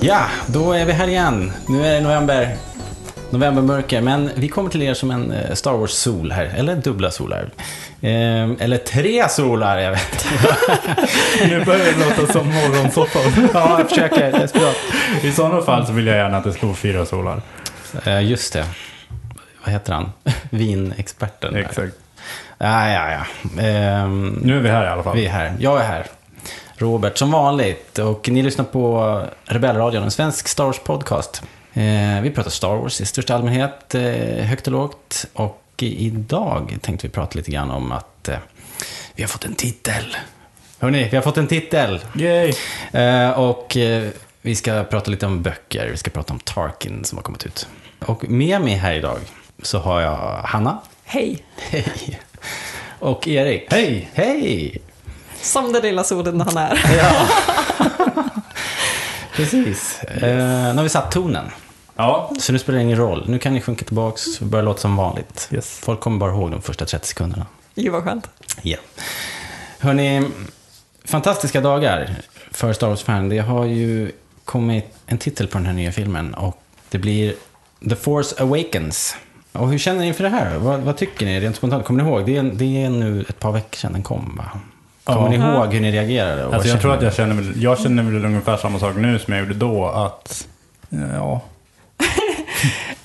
Ja, då är vi här igen. Nu är det november, novembermörker, men vi kommer till er som en eh, Star Wars-sol här, eller dubbla solar. Eh, eller tre solar, jag vet Nu börjar det låta som morgonsoffan. Ja, jag försöker desperat. I sådana fall så vill jag gärna att det slår fyra solar. Eh, just det. Vad heter han? Vinexperten. där. Exakt. Ja, ja, ja. Ehm, Nu är vi här i alla fall. Vi är här. Jag är här. Robert, som vanligt. Och ni lyssnar på Rebellradion, en svensk Star Wars-podcast. Eh, vi pratar Star Wars i största allmänhet, eh, högt och lågt. Och idag tänkte vi prata lite grann om att eh, vi har fått en titel. Hörrni, vi har fått en titel. Yay! Och vi ska prata lite om böcker. Vi ska prata om Tarkin som har kommit ut. Och med mig här idag så har jag Hanna. Hej! Hej. Och Erik. Hej! Hej! Som den lilla solen han är. Ja. Precis. Eh, nu har vi satt tonen. Ja. Så nu spelar det ingen roll. Nu kan ni sjunka tillbaks och börja låta som vanligt. Yes. Folk kommer bara ihåg de första 30 sekunderna. Gud vad skönt. Ja. Hörni, fantastiska dagar för Star Wars-fan. Det har ju kommit en titel på den här nya filmen och det blir The Force Awakens. Och hur känner ni inför det här? Vad, vad tycker ni rent spontant? Kommer ni ihåg? Det är, det är nu ett par veckor sedan den kom, va? Kommer Ja. ni ihåg hur ni reagerade? Alltså jag tror att jag känner väl, jag känner väl ungefär samma sak nu som jag gjorde då. Att, ja.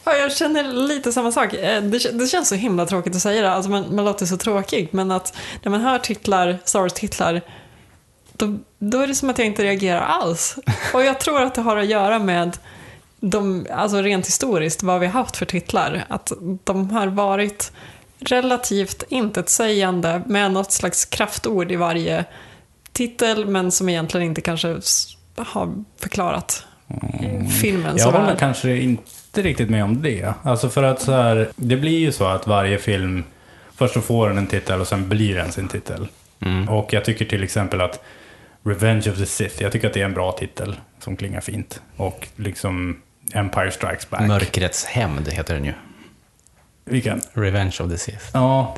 Ja, jag känner lite samma sak. Eh, Det, k- det känns så himla tråkigt att säga det, alltså man, man låter så tråkig, men att när man hör titlar, Star Wars-titlar, då, då är det som att jag inte reagerar alls. Och jag tror att det har att göra med de, alltså rent historiskt, vad vi har haft för titlar. Att de har varit relativt intetsägande med något slags kraftord i varje titel, men som egentligen inte kanske har förklarat eh, filmen så Jag håller kanske inte riktigt med om det. Alltså för att så här, det blir ju så att varje film, först så får den en titel och sen blir den sin titel. Mm. Och jag tycker till exempel att Revenge of the Sith, jag tycker att det är en bra titel som klingar fint. Och liksom Empire Strikes Back. Mörkrets hämnd heter den ju. Vilken? Revenge of the Sith. Ja,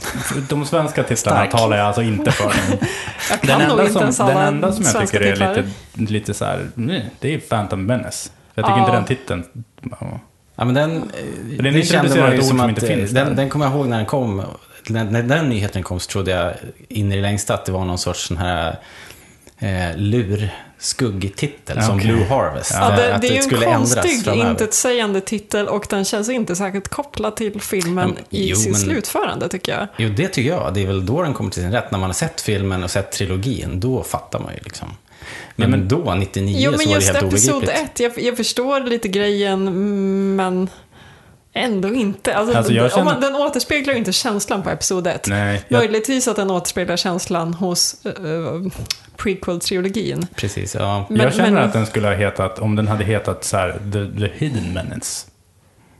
de svenska titlarna talar jag alltså inte för. Jag kan Den nog enda, inte som, den enda som jag tycker är titlar. lite, lite så här, nej, det är Phantom Menace. Jag tycker Ja. inte den titeln... Ja. Ja, men den, den det kände introducerar man ju ett ord som som att, inte finns den, där. den kommer jag ihåg när den kom. När, när den nyheten kom så trodde jag in i det längsta att det var någon sorts sån här eh, lur, skuggtitel som Okej. Blue Harvest. Ja, det, att det är ju skulle en konstig, intetsägande titel och den känns inte särskilt kopplad till filmen Ja, i jo, sin men- slutförande tycker jag. Jo, det tycker jag. Det är väl då den kommer till sin rätt. När man har sett filmen och sett trilogin, då fattar man ju liksom. Men, Ja, men- då, 99, Jo, så men var det just helt episod obegripligt. ett, jag, jag förstår lite grejen, mm, men ändå inte. Alltså, Alltså, jag om känner- man, den återspeglar ju inte känslan på episod ett. Nej, jag, Möjligtvis att den återspeglar känslan hos uh, prequel-trilogin. Precis, ja. Men- jag känner men- att den skulle ha hetat, om den hade hetat så här, The, the Hidden Menace.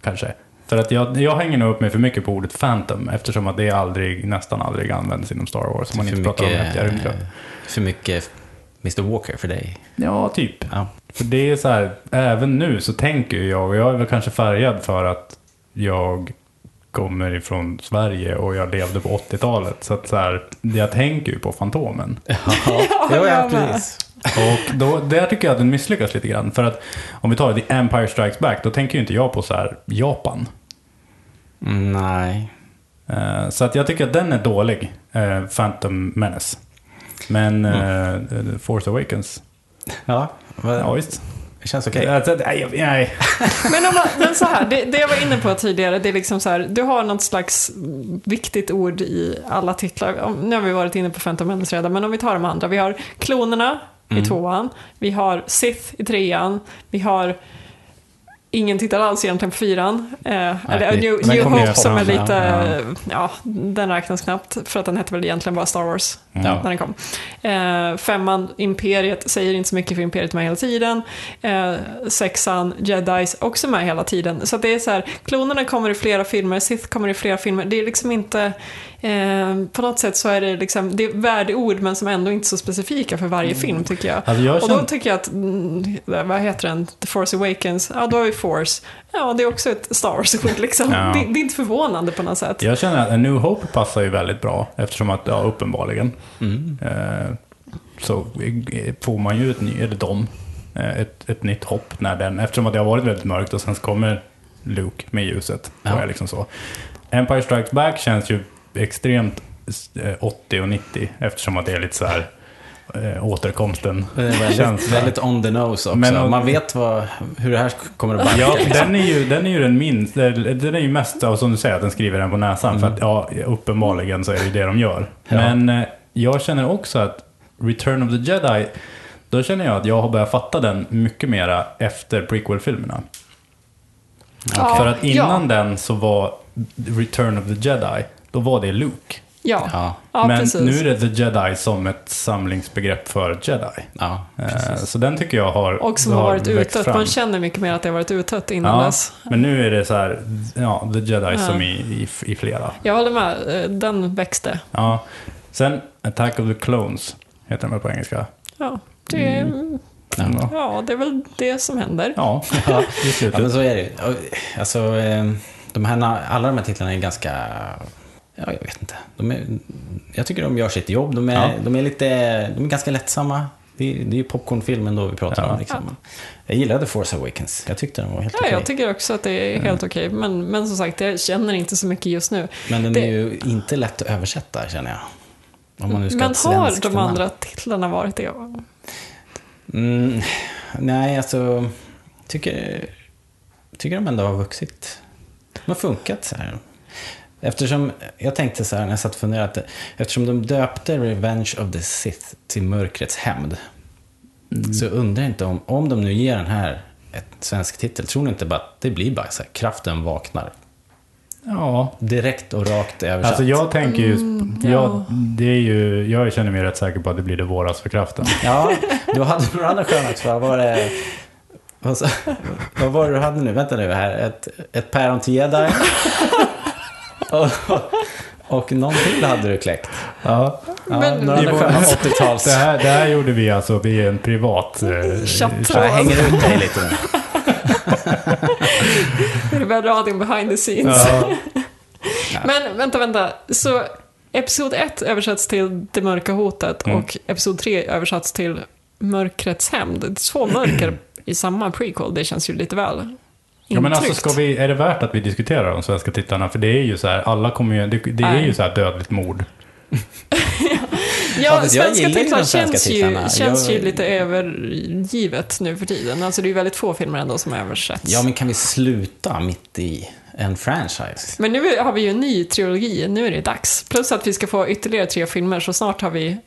Kanske. För att jag, jag hänger nog upp mig för mycket på ordet Phantom eftersom att det aldrig, nästan aldrig används inom Star Wars. Om man för, inte pratar om mycket, häftiga rymdskepp. eh, för mycket Mr Walker för dig. Ja, typ. Ja. För det är så här, även nu så tänker jag, och jag är väl kanske färgad för att jag kommer ifrån Sverige och jag levde på 80-talet. Så att så här, jag tänker ju på Fantomen. Ja, Ja, ja, precis. Och då, där tycker jag att den misslyckas lite grann. För att om vi tar The Empire Strikes Back, då tänker ju inte jag på så här Japan. Mm, Nej. Eh, så att jag tycker att den är dålig, eh, Phantom Menace. Men eh, The Force Awakens, Ja, ja visst. Det känns okej. Alltså, nej, nej. Men, om man, men så här, det, det jag var inne på tidigare, det är liksom så här, du har något slags viktigt ord i alla titlar. Nu har vi varit inne på Phantom Menace redan, men om vi tar de andra. Vi har klonerna Mm. i tvåan, vi har Sith i trean, vi har ingen titel alls egentligen på fyran. Eh, eller det- New, den New ju Hope som är lite, ja, ja, den räknas knappt, för att den hette väl egentligen bara Star Wars Ja. när den kom. Eh, femman, Imperiet, säger inte så mycket för Imperiet är med hela tiden. Eh, sexan, Jedis, också med hela tiden. Så det är så här, klonerna kommer i flera filmer, Sith kommer i flera filmer. Det är liksom inte, eh, på något sätt så är det liksom, det är värdeord men som ändå inte är så specifika för varje film tycker jag. Alltså jag Och då tycker jag att, mm, vad heter den, The Force Awakens, ja då har vi Force. Ja, det är också ett Star Wars-ord liksom. Ja. Det, det är inte förvånande på något sätt. jag känner att A New Hope passar ju väldigt bra. Eftersom att, ja uppenbarligen. Mm. Eh, så eh, får man ju ett ny, eller de, eh, ett, ett nytt hopp när den, eftersom att det har varit väldigt mörkt och sen så kommer Luke med ljuset. Ja. Liksom så. Empire Strikes Back känns ju extremt eh, 80 och 90 eftersom att det är lite så här eh, återkomsten. Väldigt, Känns- väldigt on the nose också. Men- Man vet vad, hur det här kommer att barka. Ja, liksom. den är ju den, är ju den minst, den är ju mest, och som du säger, att den skriver den på näsan. För att ja, uppenbarligen så är det ju det de gör. Ja. Men eh, jag känner också att Return of the Jedi, då känner jag att jag har börjat fatta den mycket mera efter prequel-filmerna. Ja, För att innan ja, den så var Return of the Jedi, då var det Luke. Ja. Ja, ja Men precis. nu är det The Jedi som ett samlingsbegrepp för Jedi. ja Eh, precis. Så den tycker jag har och som har varit fram. Man känner mycket mer att det har varit utött innan Ja, dess. men nu är det så här, ja, The Jedi Ja. som i, i, i flera. Jag håller med, eh, den växte. Ja. Sen Attack of the Clones, heter den väl på engelska? Ja, det, Mm. Ja. det är väl det som händer. Ja, Ja, ja, men så är det ju. Alltså, eh, de här, alla de här titlarna är ganska... Ja, jag vet inte. De är, jag tycker de gör sitt jobb. De är, Ja. de är, lite, de är ganska lättsamma. Det är, det är ju popcornfilmen då vi pratar Ja. om. Liksom. Jag gillade Force Awakens. Jag tyckte den var helt Ja, okej. jag tycker också att det är helt okej. Men, men som sagt, jag känner inte så mycket just nu. Men den det- är ju inte lätt att översätta, känner jag. Om man nu ska Men har de namn. andra titlarna varit det? Mm, nej, alltså... Tycker, tycker de ändå har vuxit. De har funkat så här. Eftersom, jag tänkte så här när jag satt och funderade, att eftersom de döpte Revenge of the Sith till Mörkrets hämnd, så undrar jag inte om, om de nu ger den här ett svensk titel, tror ni inte bara att det blir bara så här, kraften vaknar? Ja, Direkt och rakt översatt. alltså jag tänker ju, Mm, ja. jag, det är ju, jag känner mig rätt säker på att det blir det våras för kraften. Ja, du hade några andra vad var det? Vad var det du hade nu? Vänta nu här. Ett, ett päron till jedi. och, någon till hade du kläckt. Ja. Ja, Men- några andra sköna 80-tals... Det här, det här gjorde vi alltså i en privat... Eh. Jag hänger ut dig lite nu. Är det väl radion behind the scenes? Ja, Men vänta, vänta. Så episod 1 översätts till Det mörka hotet Mm. och episod 3 översätts till Mörkrets hämnd. Två mörker i samma prequel, det känns ju lite väl ja, men alltså ska vi, är det värt att vi diskuterar de svenska titlarna? För det är ju så här, alla kommer ju, det, det är ju så här dödligt mord. Ja, jag svenska titlar svenska känns, ju, känns Jag- ju lite övergivet nu för tiden. Alltså det är ju väldigt få filmer ändå som översätts. Ja, men kan vi sluta mitt i en franchise? Men nu har vi ju en ny trilogi, nu är det dags. Plus att vi ska få ytterligare tre filmer, så snart har vi,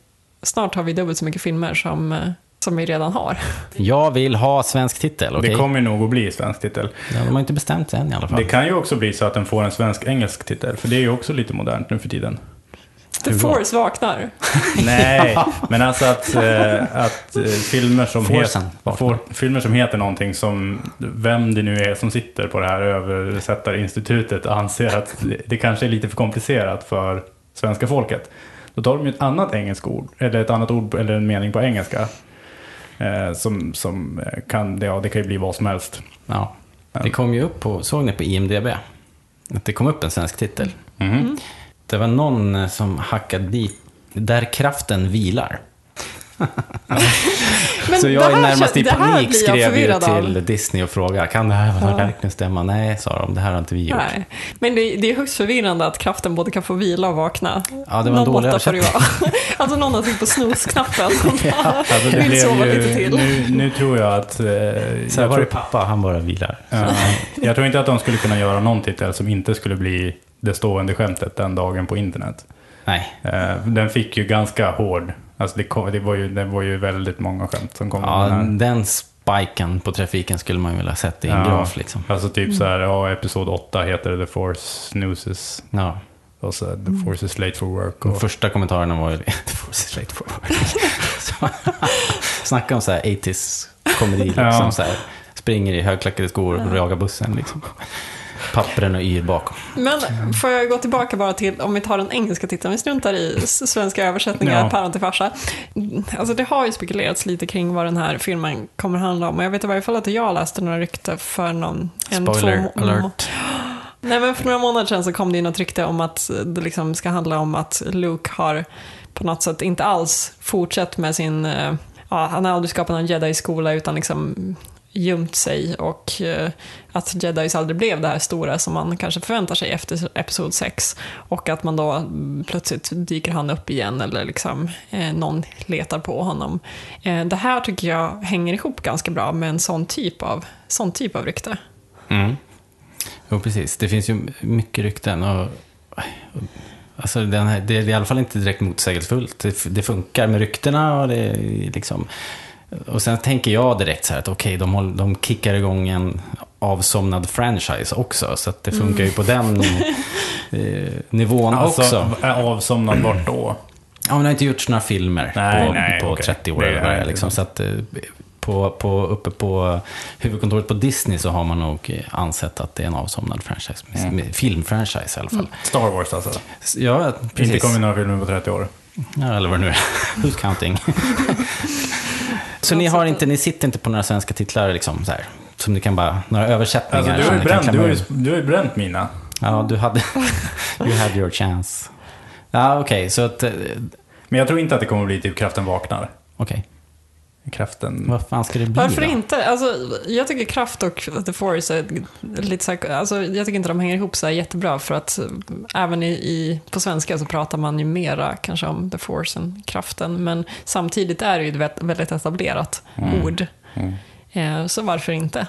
snart har vi dubbelt så mycket filmer som, eh, som vi redan har. Jag vill ha svensk titel, okej? Det kommer nog att bli svensk titel. Ja, de har inte bestämt sig än i alla fall. Det kan ju också bli så att den får en svensk-engelsk titel, för det är ju också lite modernt nu för tiden. The? Force vaknar. Nej, men alltså att, eh, att eh, filmer, som het, får, filmer som heter någonting som vem det nu är som sitter på det här översättarinstitutet anser att det, det kanske är lite för komplicerat för svenska folket. Då tar de ju ett annat engelskt ord, eller ett annat ord eller en mening på engelska. Eh, som, som eh, kan, ja det kan ju bli vad som helst. Ja. Det kom ju upp på, såg ni på IMDB? Att det kom upp en svensk titel. Mhm. Det var någon eh, som hackade dit, där kraften vilar. Så jag är närmast i panik skrev ju förvirrad av. till Disney och frågade, kan det här Ja. verkligen stämma? Nej, sa de, det här har inte vi gjort. Nej, men det, det är högst förvirrande att kraften både kan få vila och vakna. Ja, det var en Någon dålig översättning. Alltså någon har tryckt på snosknappen. Alltså, det Vill blev sova ju, lite till. Nu, nu tror jag att... Eh, Så jag, var det tror, pappa, han bara vilar. ja, jag tror inte att de skulle kunna göra någon titel som inte skulle bli det stående skämtet den dagen på internet. Nej. Eh, den fick ju ganska hård... Alltså det, kom, det, var ju, det var ju väldigt många skämt som kom Ja, den den spiken på trafiken skulle man ju vilja ha sett i en Ja. graf liksom. Alltså typ så här, ja, episod 8 heter The Force Snoozes. Ja. Och så The Force is late for work. De Och, första kommentarerna var ju det. Det får se straight forward. Så- Snacka om så här 80s komedi liksom. Ja. Så här, springer i högklackade skor och jagar bussen liksom. Pappren och yr bakom. Men får jag gå tillbaka bara till, om vi tar den engelska titeln, vi struntar i svenska översättningar, Ja. päron till farsa. Alltså det har ju spekulerats lite kring vad den här filmen kommer handla om. Och jag vet i varje fall att jag läste några rykte för någon... En, Spoiler två, alert. Nej men för några månader sedan så kom det ju något rykte om att det liksom ska handla om att Luke har på något sätt inte alls fortsatt med sin... Eh, ja, han har aldrig skapat någon jedi-skola utan liksom gömt sig och eh, att jedis aldrig blev det här stora som man kanske förväntar sig efter episod 6 och att man då plötsligt dyker han upp igen eller liksom eh, någon letar på honom. Eh, det här tycker jag hänger ihop ganska bra med en sån typ av, sån typ av rykte. Mm. Jo, precis. Det finns ju mycket rykten. Och, alltså, den här, det är i alla fall inte direkt motsägelsefullt. Det, det funkar med ryktena och det är liksom... Och sen tänker jag direkt så här att okej, okay, de, de kickar igång en avsomnad franchise också. Så att det funkar ju på den eh, nivån Alltså, också. är avsomnad vart då? Ja, men det har inte gjorts några filmer Nej, på, nej, på okej. 30 år Det eller. Liksom. Så att, eh, på, på, uppe på huvudkontoret på Disney så har man nog ansett att det är en avsomnad franchise. Mm. Filmfranchise i alla fall. Star Wars alltså. Ja, precis. Inte kommit några filmer på 30 år. Ja, eller vad det nu är. Who's counting? så ni, har inte, ni sitter inte på några svenska titlar liksom, så här, som ni kan bara, några översättningar? Alltså, du har bränt, du har ju, du har ju bränt mina. Ja, du hade... you had your chance. Ja, okej, så att... Men jag tror inte att det kommer att bli typ Kraften vaknar. Okej, Kraften... vad fan ska det bli Varför då? inte? Alltså, jag tycker Kraft och The Force är lite så här, alltså, jag tycker inte de hänger ihop så här jättebra för att eh, även i, i, på svenska så pratar man ju mera kanske om The Force än kraften men samtidigt är det ju ett vä- väldigt etablerat ord. Mm. Eh, så varför inte?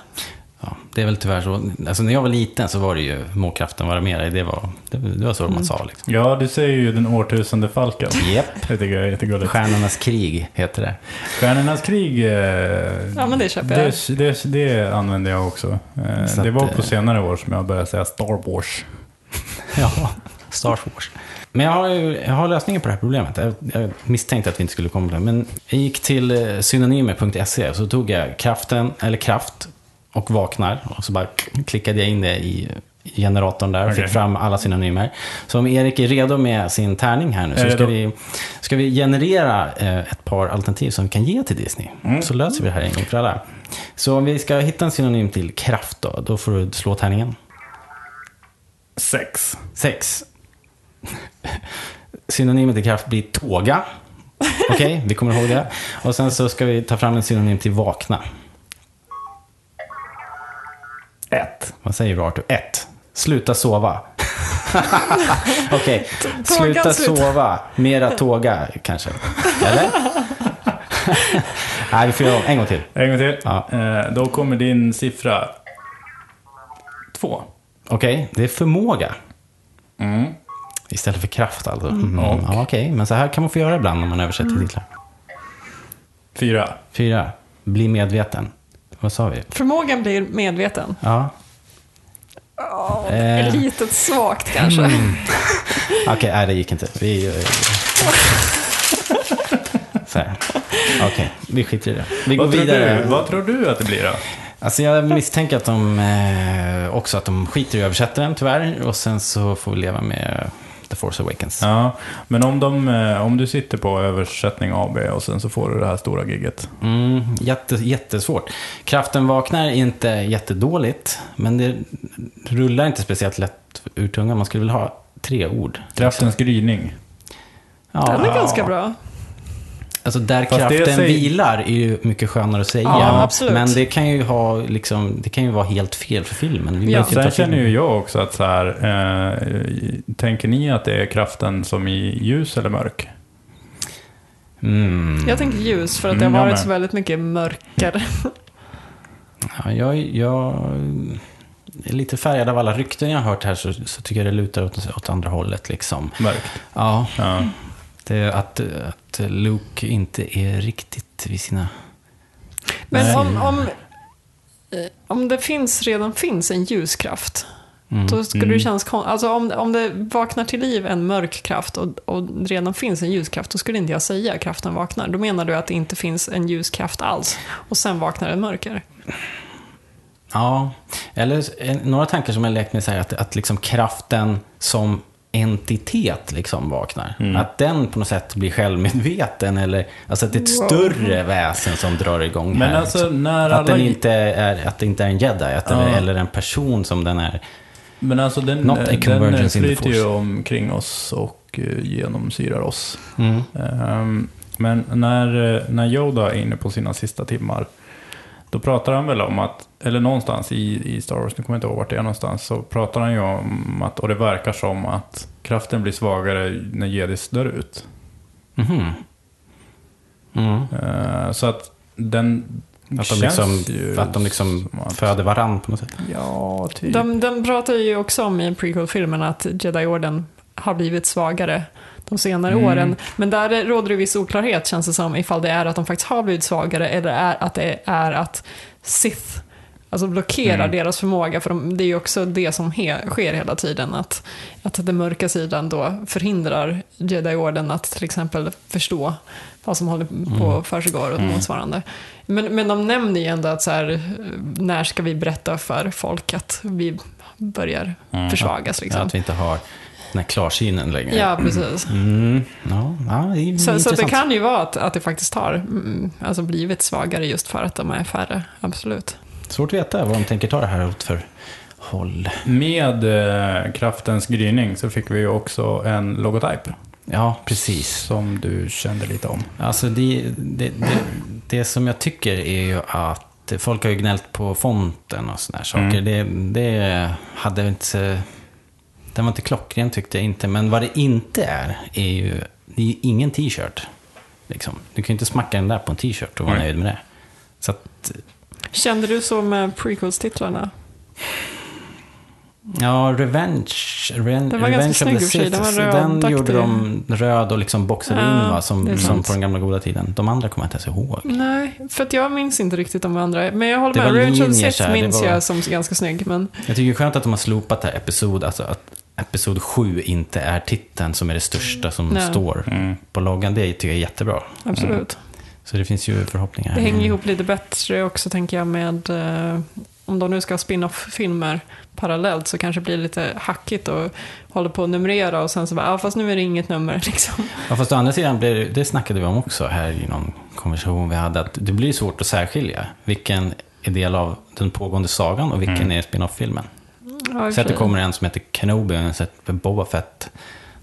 Ja, det är väl tyvärr så. Alltså, när jag var liten så var det ju må kraften vara med dig. Det var, det, det var så Mm. man sa liksom. Ja, du säger ju den årtusende falken. Japp. Det tycker jag är jättegulligt. Stjärnornas krig heter det. Stjärnornas krig, eh, Ja, men det köper jag. det, det, det använder jag också. Eh, det var eh, på senare år som jag började säga Star Wars. Ja, Star Wars. Men jag har, ju, jag har lösningen på det här problemet. Jag, jag misstänkte att vi inte skulle komma till det. Men jag gick till eh, synonymer.se och så tog jag kraften, eller kraft och vaknar. Och så bara klickade jag in det i generatorn där och Okej. fick fram alla synonymer. Så om Erik är redo med sin tärning här nu så ska vi, ska vi generera eh, ett par alternativ som vi kan ge till Disney. Mm. Så löser vi det här en gång för alla. Så om vi ska hitta en synonym till kraft då, då får du slå tärningen. Sex. Sex. Synonymet till kraft blir tåga. Okej, vi kommer ihåg det. Och sen så ska vi ta fram en synonym till vakna. Ett. Vad säger du Arthur? Ett. Sluta sova. Okej, Tåga, sluta sluta. sova. Mera tåga kanske. Eller? Nej, vi får göra om. En gång till. En gång till. Ja. Eh, då kommer din siffra två. Okej, det är förmåga. Mm. Istället för kraft alltså. Mm. Och? Ja, Okej, men så här kan man få göra ibland när man översätter titlar. Fyra. Fyra. Bli medveten. Vad sa vi? Förmågan blir medveten. Ja. Oh, Eh. Litet svagt kanske. Okej, nej det gick inte. Vi... eh, Så här. Okej, vi skiter i det. Vi går Vad tror, vidare. du, vad tror du att det blir då? Alltså jag misstänker att de eh, också att de skiter i översättaren tyvärr. Och sen så får vi leva med The Force Awakens. Ja, men om, de, eh, om du sitter på översättning AB och sen så får du det här stora gigget. Mm, jätte, jättesvårt. Kraften vaknar inte jättedåligt. Men det rullar inte speciellt lätt ur tungan. Man skulle vilja ha tre ord. Kraftens gryning. Ja, Den är ganska bra. Alltså där Fast kraften säger- vilar är ju mycket skönare att säga. Ja. Men det kan ju ha liksom, det kan ju vara helt fel för filmen. Vi Ja. Sen känner ju jag också att så här, eh, tänker ni att det är kraften som i ljus eller mörk? Mm. Jag tänker ljus för att det Mm, har jag varit så väldigt mycket mörker. Ja, jag, jag är lite färgad av alla rykten jag har hört här så, så tycker jag det lutar åt, åt andra hållet. Liksom. Mörk. Ja, Ja. Är att, att Luke inte är riktigt vid sina... Men om, om, eh, om det finns, redan finns en ljuskraft, Mm. då skulle Mm. det kännas kon- Alltså om, om det vaknar till liv en mörk kraft och, och redan finns en ljuskraft, då skulle inte jag säga kraften vaknar. Då menar du att det inte finns en ljuskraft alls och sen vaknar en mörker. Ja, eller eh, några tankar som jag lekt med så här, att, att liksom kraften som entitet liksom vaknar. Mm. Att den på något sätt blir självmedveten eller alltså att det är ett Wow. större väsen som drar igång Men här. alltså liksom. när Att, alla... den inte är, att det inte är en jedi, att den Ja. är, eller en person som den är. Men alltså den, Not a den flyter ju omkring oss och eh, genomsyrar oss. Mm. Ehm, Men när, eh, när Yoda är inne på sina sista timmar, då pratar han väl om att, eller någonstans i, i Star Wars, nu kommer jag inte ihåg vart det är någonstans, så pratar han ju om att, och det verkar som att kraften blir svagare när jedis dör ut. Mhm. Mm. Eh, så att den Att de liksom, ju att de liksom som att- föder varann på något sätt. Ja, typ. De, de pratar ju också om i prequel-filmen att Jedi-orden har blivit svagare de senare Mm. åren. Men där råder det viss oklarhet känns det som ifall det är att de faktiskt har blivit svagare eller är att det är att Sith alltså blockerar Mm. deras förmåga. För de, det är ju också det som he, sker hela tiden. Att, att den mörka sidan då förhindrar Jedi-orden att till exempel förstå vad som håller på Mm. försiggår och Mm. motsvarande. Men, men de nämner ju ändå att så här, när ska vi berätta för folk att vi börjar Mm. försvagas liksom. Att vi inte har den här klarsynen längre. Ja, precis. Mm. Ja, ja, det är Så, så det kan ju vara att, att det faktiskt har mm, alltså blivit svagare just för att de är färre, absolut. Svårt att veta vad de tänker ta det här åt för håll. Med eh, kraftens gryning så fick vi ju också en logotyp. Ja, precis. Som du kände lite om. Alltså det, det, det, det som jag tycker är ju att folk har ju gnällt på fonten och sådana saker. Mm. Det, det hade inte... Den var inte klockren tyckte jag inte. Men vad det inte är, är ju... Det är ju ingen t-shirt. Liksom. Du kan ju inte smacka den där på en t-shirt och vara Nej. nöjd med det. Så att, Kände du så med prequels-titlarna? ja, Revenge, Ren, Den var Revenge ganska of the snygg i och för sig. Den var Sith. Den gjorde de röd och liksom boxade Ja, in va, som, som på den gamla goda tiden. De andra kommer jag inte ens ihåg. Nej, för att jag minns inte riktigt de andra. Men jag håller Det med, var Revenge of the Sith minns var- jag som ganska snygg. Men Jag tycker det är skönt att de har slopat det här episod, alltså att episod 7 inte är titeln som är det största som Nej. står Mm. på loggan. Det tycker jag är jättebra. absolut. Så det finns ju förhoppningar. Det hänger ihop lite bättre också tänker jag med eh, om de nu ska ha spin-off-filmer parallellt så kanske det blir lite hackigt och håller på att numrera och sen så bara, ja fast nu är det inget nummer liksom. Ja, fast å andra sidan, blir, det- det snackade vi om också här i någon konversation vi hade, att det blir svårt att särskilja vilken är del av den pågående sagan och vilken Mm. är spin-off-filmen. Ja, Så att det kommer en som heter Kenobi och en som heter Boba Fett,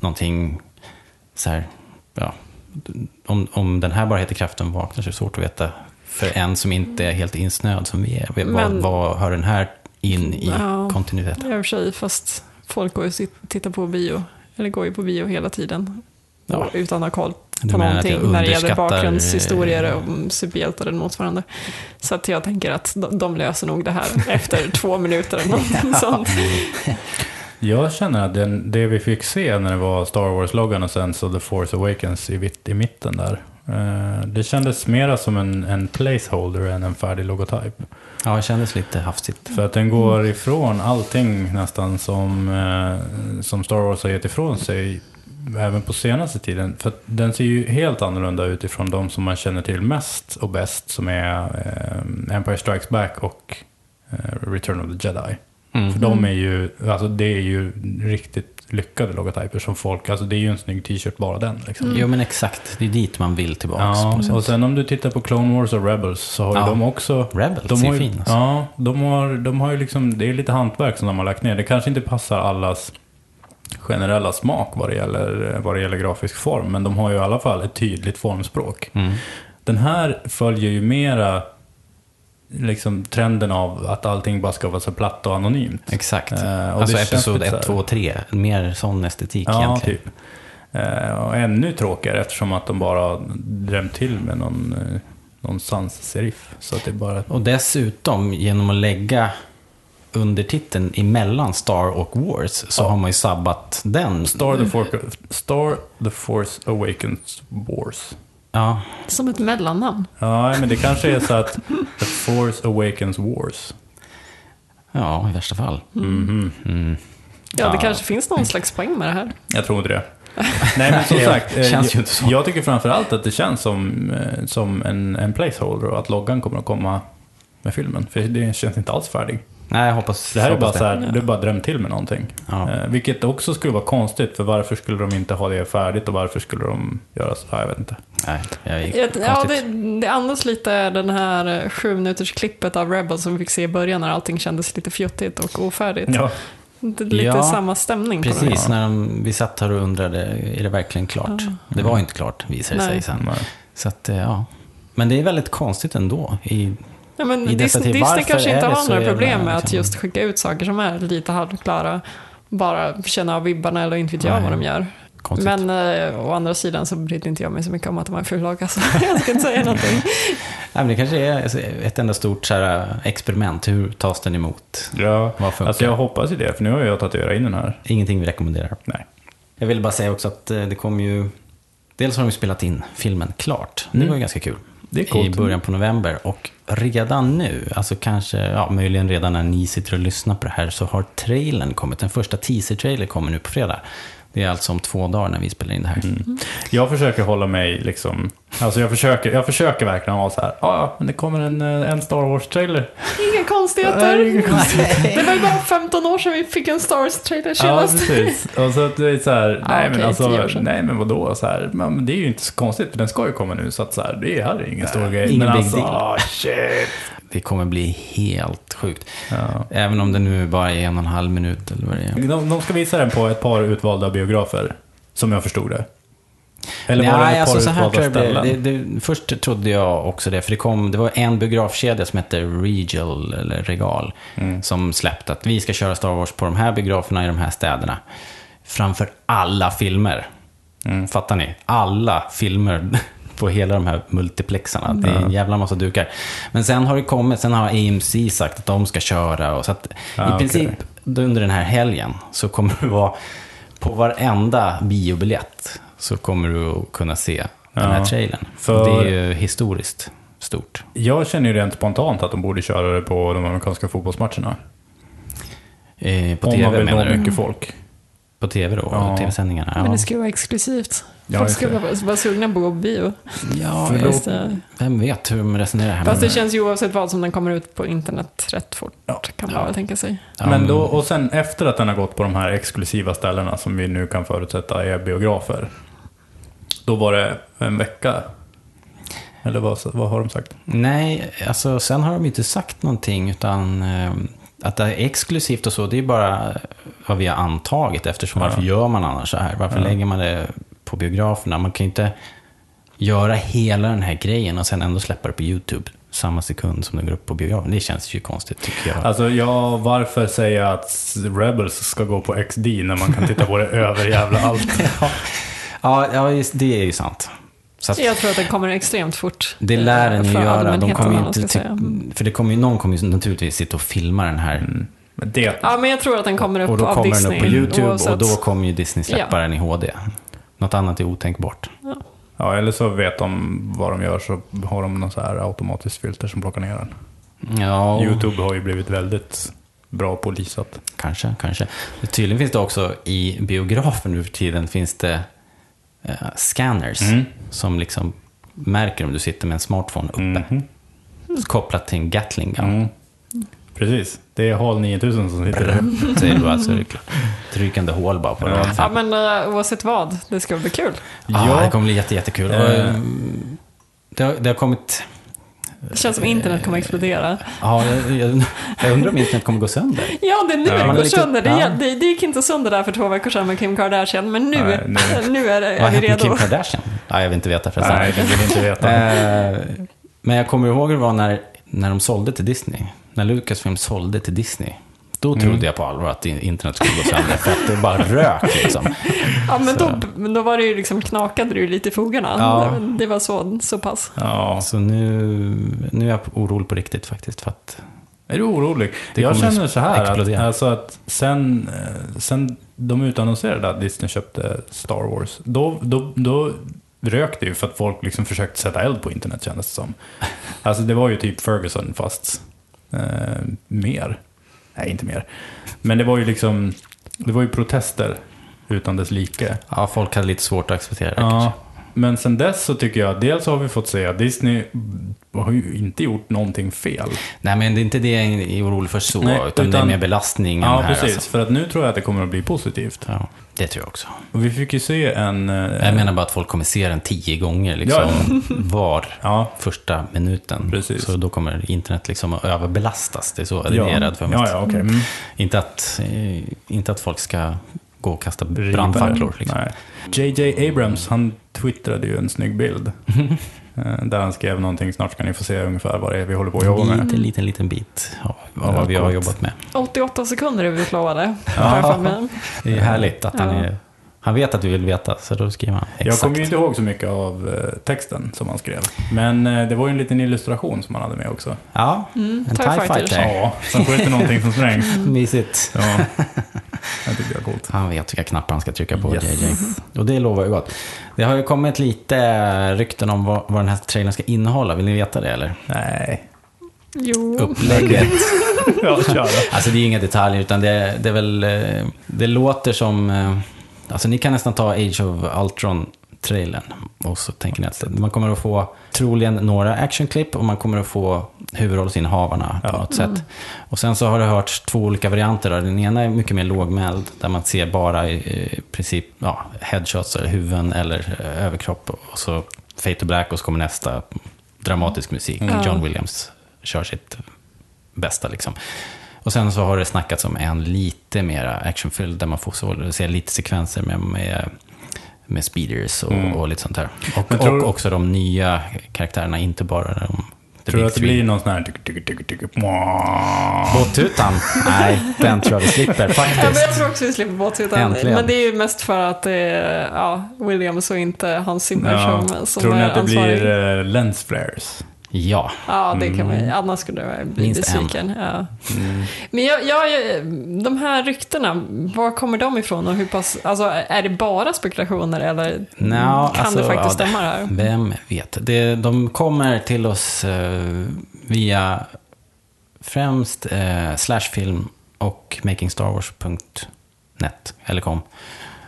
någonting så här, ja, om, om den här bara heter Kraften vaknar så är det svårt att veta för en som inte är helt insnöad som vi är. Vad, Men- vad hör den här in i Ja. kontinuiteten? I och för sig, fast folk går ju och tittar på bio, eller går ju på bio hela tiden. Ja. Utan att ha koll Du på jag någonting när det gäller bakgrundshistorier om superhjältar eller motsvarande. Så att jag tänker att de, de löser nog det här efter två minuter eller någonting sånt. Jag känner att den, det vi fick se när det var Star Wars-loggan och sen så The Force Awakens i, vitt, i mitten där. Eh, det kändes mera som en, en placeholder än en färdig logotyp. Ja, det kändes lite hafsigt. För att den går ifrån allting nästan som, eh, som Star Wars har gett ifrån sig. Även på senaste tiden. För den ser ju helt annorlunda ut ifrån de som man känner till mest och bäst. Som är eh, Empire Strikes Back och eh, Return of the Jedi. Mm. För de är ju, alltså det är ju riktigt lyckade logotyper som folk, alltså det är ju en snygg t-shirt bara den. Liksom. Jo, men exakt. Det är dit man vill tillbaka. Ja, och sen om du tittar på Clone Wars och Rebels så har ju Ja. de också Rebels de är har ju, fin. Alltså. Ja, de har, de har ju liksom, det är lite hantverk som de har lagt ner. Det kanske inte passar allas generella smak vad det gäller, vad det gäller grafisk form, men de har ju i alla fall ett tydligt formspråk. Mm. Den här följer ju mera liksom trenden av att allting bara ska vara så platt och anonymt. Exakt. Eh, och alltså episod lite så 1, här- 2 och 3. Mer sån estetik Ja, egentligen. typ. Eh, och ännu tråkigare eftersom att de bara drämt till med någon, eh, någon sans-serif. Så att det är bara... Och dessutom, genom att lägga undertiteln emellan Star och Wars, så Ja. har man ju sabbat den. Star the, For- Star the Force Awakens Wars. Ja, Som ett mellannamn. Ja, men det kanske är så att The Force Awakens Wars. ja, i värsta fall. Mhm. Mm. Ja, det Ja. kanske finns någon slags poäng med det här. Jag tror inte det. Nej, men som sagt. eh, känns ju jag, inte så. jag tycker framförallt att det känns som, eh, som en, en placeholder och att loggan kommer att komma med filmen. För det känns inte alls färdig. Nej, jag hoppas Det här är bara så här, Ja. är bara drämt till med någonting. Ja. Eh, vilket också skulle vara konstigt, för varför skulle de inte ha det färdigt och varför skulle de göra så? Ja, jag vet inte. Nej, jag Ja, det, det andas lite den här eh, sju minuters klippet av Rebels som vi fick se i början när allting kändes lite fjuttigt och ofärdigt. Ja, Det är lite Ja, samma stämning på det. Precis, när de, vi satt här och undrade, är det verkligen klart? Det var inte klart, visade det sig sen. Så att, eh, ja. Men det är väldigt konstigt ändå. I, Ja, men Disney, tid, Disney kanske inte det har några problem med att liksom- just skicka ut saker som är lite halvklara. Bara känna av vibbarna eller inte vet jag vad de gör. konstigt. Men eh, å andra sidan så brydde inte jag mig så mycket om att de var fullaga så jag ska inte säga någonting. Nej, men det kanske är ett enda stort så här, experiment. Hur tas den emot? Ja, alltså jag hoppas ju det, för nu har jag tatuerat in den här. Ingenting vi rekommenderar. Nej. Jag vill bara säga också att eh, det kommer ju... Dels har de ju spelat in filmen klart. Det Mm. var ju ganska kul. Det är coolt. I början på november. Och redan nu, alltså kanske, ja, möjligen redan när ni sitter och lyssnar på det här, så har trailern kommit. Den första teaser-trailern kommer nu på fredag. Det är alltså om två dagar när vi spelar in det här. Mm. Jag försöker hålla mig liksom... Alltså jag försöker, jag försöker verkligen vara så här. Ja, ja, men det kommer en, eh, en Star Wars-trailer. Inga konstigheter. Nej, inga konstigheter. Det var ju bara 15 år sedan vi fick en Star Wars-trailer Ja, senast. precis. Och så att det är så här, Ja, nej men alltså, nej men vadå? Så här, men det är ju inte så konstigt, för den ska ju komma nu. Så att så här, det här är ingen stor grej. ingen men big alltså, deal. ah, shit. Det kommer bli helt sjukt. Ja. Även om det nu bara är en och en halv minut eller vad det är. De, de ska visa den på ett par utvalda biografer, som jag förstod det. Eller var det Nej, ett alltså par så här tror jag det, det, det, Först trodde jag också det, för det, kom, det var en biografkedja som hette Regal, eller Regal, Mm. som släppte att vi ska köra Star Wars på de här biograferna i de här städerna. Framför alla filmer. Mm. Fattar ni? Alla filmer på hela de här multiplexarna. Det är en jävla massa dukar. Men sen har det kommit, sen har AMC sagt att de ska köra. Och så att Ah, i princip under den här helgen så kommer det vara på varenda biobiljett så kommer du att kunna se den här trailern. för- Det är ju historiskt stort. Jag känner ju rent spontant att de borde köra det på de amerikanska fotbollsmatcherna. Eh, på Om man tv vill menar nå mycket folk. På tv då? Ja. Tv-sändningarna? Ja. Men det ska ju vara exklusivt. Ja, Folk ska vara, vara sugna på att gå på bio. ja, då- vem vet hur de resonerar här. Fast men- det känns ju oavsett vad som den kommer ut på internet rätt fort. Ja. Kan man Ja. väl tänka sig. Men då, och sen efter att den har gått på de här exklusiva ställena som vi nu kan förutsätta är biografer. Då var det en vecka. Eller vad, vad har de sagt? Nej, alltså sen har de inte sagt någonting utan eh, att det är exklusivt och så, det är bara vad vi har antagit eftersom Ja. varför gör man annars så här? Varför Ja. lägger man det på biograferna? Man kan ju inte göra hela den här grejen och sen ändå släppa det på YouTube samma sekund som den går upp på biografen. Det känns ju konstigt tycker jag. Alltså, ja, varför säga att Rebels ska gå på XD när man kan titta på det över jävla allt? Ja, ja just, det är ju sant. Så att, Jag tror att den kommer extremt fort. det lär den ju göra. De kommer inte, typ, säga. för det kommer ju, någon kommer ju naturligtvis sitta och filma den här. Men det, Ja, men jag tror att den kommer upp Och då av kommer Disney. den upp på YouTube oavsett. och då kommer ju Disney släppa Ja. den i HD. Något annat är otänkbart. ja, eller så vet de vad de gör så har de någon så här automatiskt filter som plockar ner den. Ja, YouTube har ju blivit väldigt bra polisat. kanske, kanske. Tydligen finns det också i biografen nu för tiden finns det eh, scanners Mm. som liksom märker om du sitter med en smartphone uppe. Mhm. Kopplat till en Gatling gun. Mm. Precis, det är HAL 9000 som sitter där. Så är det bara så är det rykande hål bara på Ja. rad Ja, men uh, oavsett vad, det ska bli kul. Ja, det kommer bli jätte, jättekul. Ehm, Det har, det har kommit... Det känns som internet kommer explodera. Ja, jag, jag, jag undrar om internet kommer gå sönder. Ja, det är nu Ja. det går sönder. Det, ja. det, det gick inte sönder där för två veckor sedan med Kim Kardashian, men nu, Nej, nu- nu är, det, Vad är vi hänt med Kim redo. Kardashian? Ja, jag vill inte veta förresten. Nej, det vill inte veta. Men jag kommer ihåg hur det var när, när de sålde till Disney. När Lucasfilm sålde till Disney. Då trodde Mm. jag på allvar att internet skulle gå sönder, för att det bara rök liksom. Ja, men Så. då, men då var det ju liksom knakade ju lite i fogarna. Ja. Det, var så, så pass. Ja. Så nu, nu är jag orolig på riktigt faktiskt. För att, Är du orolig? Det jag känner så här, att, alltså att sen, eh, sen de utannonserade att Disney köpte Star Wars, då, då, då rök det ju för att folk liksom försökte sätta eld på internet kändes det som. Alltså det var ju typ Ferguson fast eh, mer. Nej, inte mer. Men det var ju liksom, det var ju protester utan dess like. ja, folk hade lite svårt att acceptera det Ja, kanske. Men sen dess så tycker jag, dels har vi fått se att Disney har ju inte gjort någonting fel. Nej, men det är inte det jag är orolig för så, Nej, utan, det är utan- mer belastningen Ja, här. precis. Alltså. För att nu tror jag att det kommer att bli positivt. Ja, det tror jag också. Och vi fick ju se en... eh, Jag menar bara att folk kommer se den tio gånger liksom, var Ja, första minuten. Precis. Så då kommer internet liksom att överbelastas. Det är så det ja. är rädd för. Ja, ja, okej. Mm. Inte, att, eh, inte att folk ska gå och kasta brandfacklor. Liksom. Nej. JJ Abrams, han twittrade ju en snygg bild. Eh, Där han skrev någonting, snart ska ni få se ungefär vad det är vi håller på att jobba En med. liten, liten, liten bit av, Ja, vad vi har jobbat med. 88 sekunder är vi utlovade. mig. Det är härligt att han Ja. är... Han vet att du vill veta, så då skriver han Jag exakt. kommer ju inte ihåg så mycket av eh, texten som han skrev. Men eh, det var ju en liten illustration som han hade med också. Ja, Mm, en TIE TIE Fighters. Fighter. Ja, sen skjuter någonting som sprängs. mysigt. Ja, jag tycker det är coolt. Han vet vilka knappar han ska trycka på, Yes. JJ. Och det lovar ju gott. Det har ju kommit lite rykten om vad, vad den här trailern ska innehålla. Vill ni veta det eller? Nej. Jo. Upplägget. Ja, kör då. Alltså det är ju inga detaljer, utan det, det är väl... eh, Det låter som... Alltså ni kan nästan ta Age of Ultron-trailern. Och så tänker ni att man kommer att få troligen några actionklipp och man kommer att få huvudrollsinnehavarna på Ja. något sätt. Och sen så har det hörts två olika varianter. då. Den ena är mycket mer lågmäld, där man ser bara i princip ja, headshots, eller huvuden eller eh, överkropp. Och så Fade to Black och så kommer nästa dramatisk musik. Mm. John Williams kör sitt bästa liksom. Och sen så har det snackats om en lite mer actionfylld där man får så, se lite sekvenser med, med, med speeders och, Mm. och lite sånt där. Och, tror- och också de nya karaktärerna, inte bara de Tror du att det blir någon sån här... Båttutan? Nej, den tror jag vi slipper Ja, men faktiskt. jag tror också vi slipper båttutan. Äntligen. Men det är ju mest för att det är ja, Williams och inte Hans Zimmer Ja. som, som Tror ni är att det ansvarig. blir eh, lens flares? Ja, Ja, det kan Mm. man Annars skulle jag bli Minst en. besviken. Ja. Mm. Men jag, jag, de här ryktena, var kommer de ifrån och hur pass, alltså är det bara spekulationer eller Nå, kan alltså, det faktiskt ja, stämma det här? vem vet. Det, de kommer till oss eh, via främst eh, Slashfilm och makingstarwars.net, eller kom.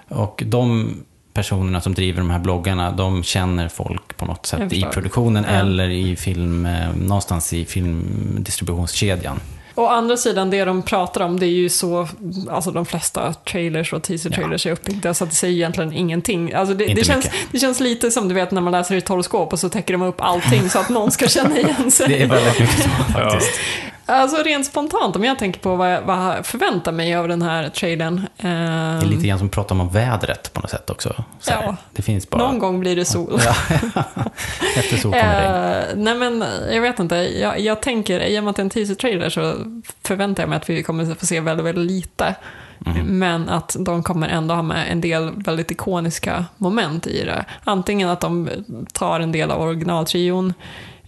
Och de personerna som driver de här bloggarna, de känner folk på något sätt i produktionen Ja. eller i film, eh, någonstans i filmdistributionskedjan. Å andra sidan, det de pratar om, det är ju så, alltså de flesta trailers och teaser-trailers är uppbyggda, så att det säger egentligen ingenting. Alltså det, det, känns, det känns lite som du vet när man läser ett horoskop och så täcker de upp allting så att någon ska känna igen sig. Det är väldigt mycket så faktiskt. Alltså rent spontant, om jag tänker på vad jag, vad jag förväntar mig av den här trailern. Det är lite grann som pratar om vädret på något sätt också. Så här, Ja. Det finns bara... Någon gång blir det sol. Ja. Efter sol kommer regn. Eh, nej men, jag vet inte. Jag, jag tänker, i och med att det är en teaser-trailer så förväntar jag mig att vi kommer få se väldigt, väldigt lite. Mhm. Men att de kommer ändå ha med en del väldigt ikoniska moment i det. Antingen att de tar en del av originaltrion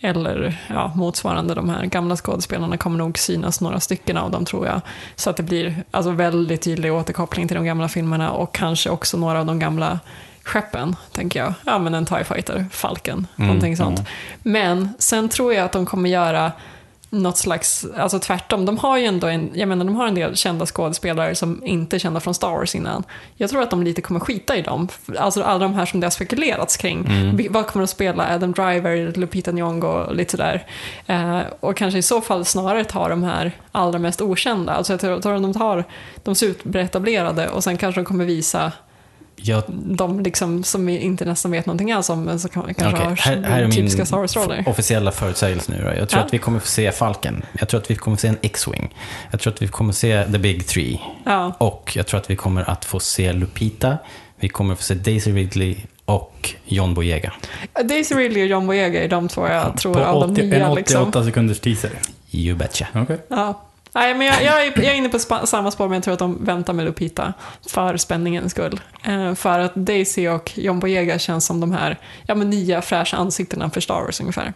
eller ja, motsvarande de här gamla skådespelarna kommer nog synas några stycken av dem tror jag. Så att det blir alltså väldigt tydlig återkoppling till de gamla filmerna och kanske också några av de gamla skeppen, tänker jag. Ja, men en TIE Fighter, Falken, någonting sånt. Men sen tror jag att de kommer göra något slags, alltså tvärtom. De har ju ändå en, jag menar, de har en del kända skådespelare som inte är kända från Star Wars innan. Jag tror att de lite kommer skita i dem. Alltså alla de här som det har spekulerats kring. Vi- Vad kommer att spela? Adam Driver, Lupita Nyong'o och lite sådär. Eh, och kanske i så fall snarare ta de här allra mest okända. Alltså jag tror tror att de tar de superetablerade och sen kanske de kommer visa Jag de liksom som inte nästan vet någonting alls om, men som kan- kanske Okej, har här, här är typiska Star Wars-roller. officiella förutsägelse nu då. Jag tror Ja. att vi kommer få se Falken. Jag tror att vi kommer få se en X-Wing. Jag tror att vi kommer se The Big Three. Ja. Och jag tror att vi kommer att få se Lupita. Vi kommer få se Daisy Ridley och John Boyega. Daisy Ridley och John Boyega är de två jag tror På av de 80, nya. en Liksom. 88 sekunders teaser. You betcha. Okej. Ja. Nej, men jag, jag, är, jag är inne på spa, samma spår, men jag tror att de väntar med Lupita för spänningens skull. Eh, för att Daisy och John Boyega känns som de här ja, men nya fräscha ansiktena för Star Wars ungefär.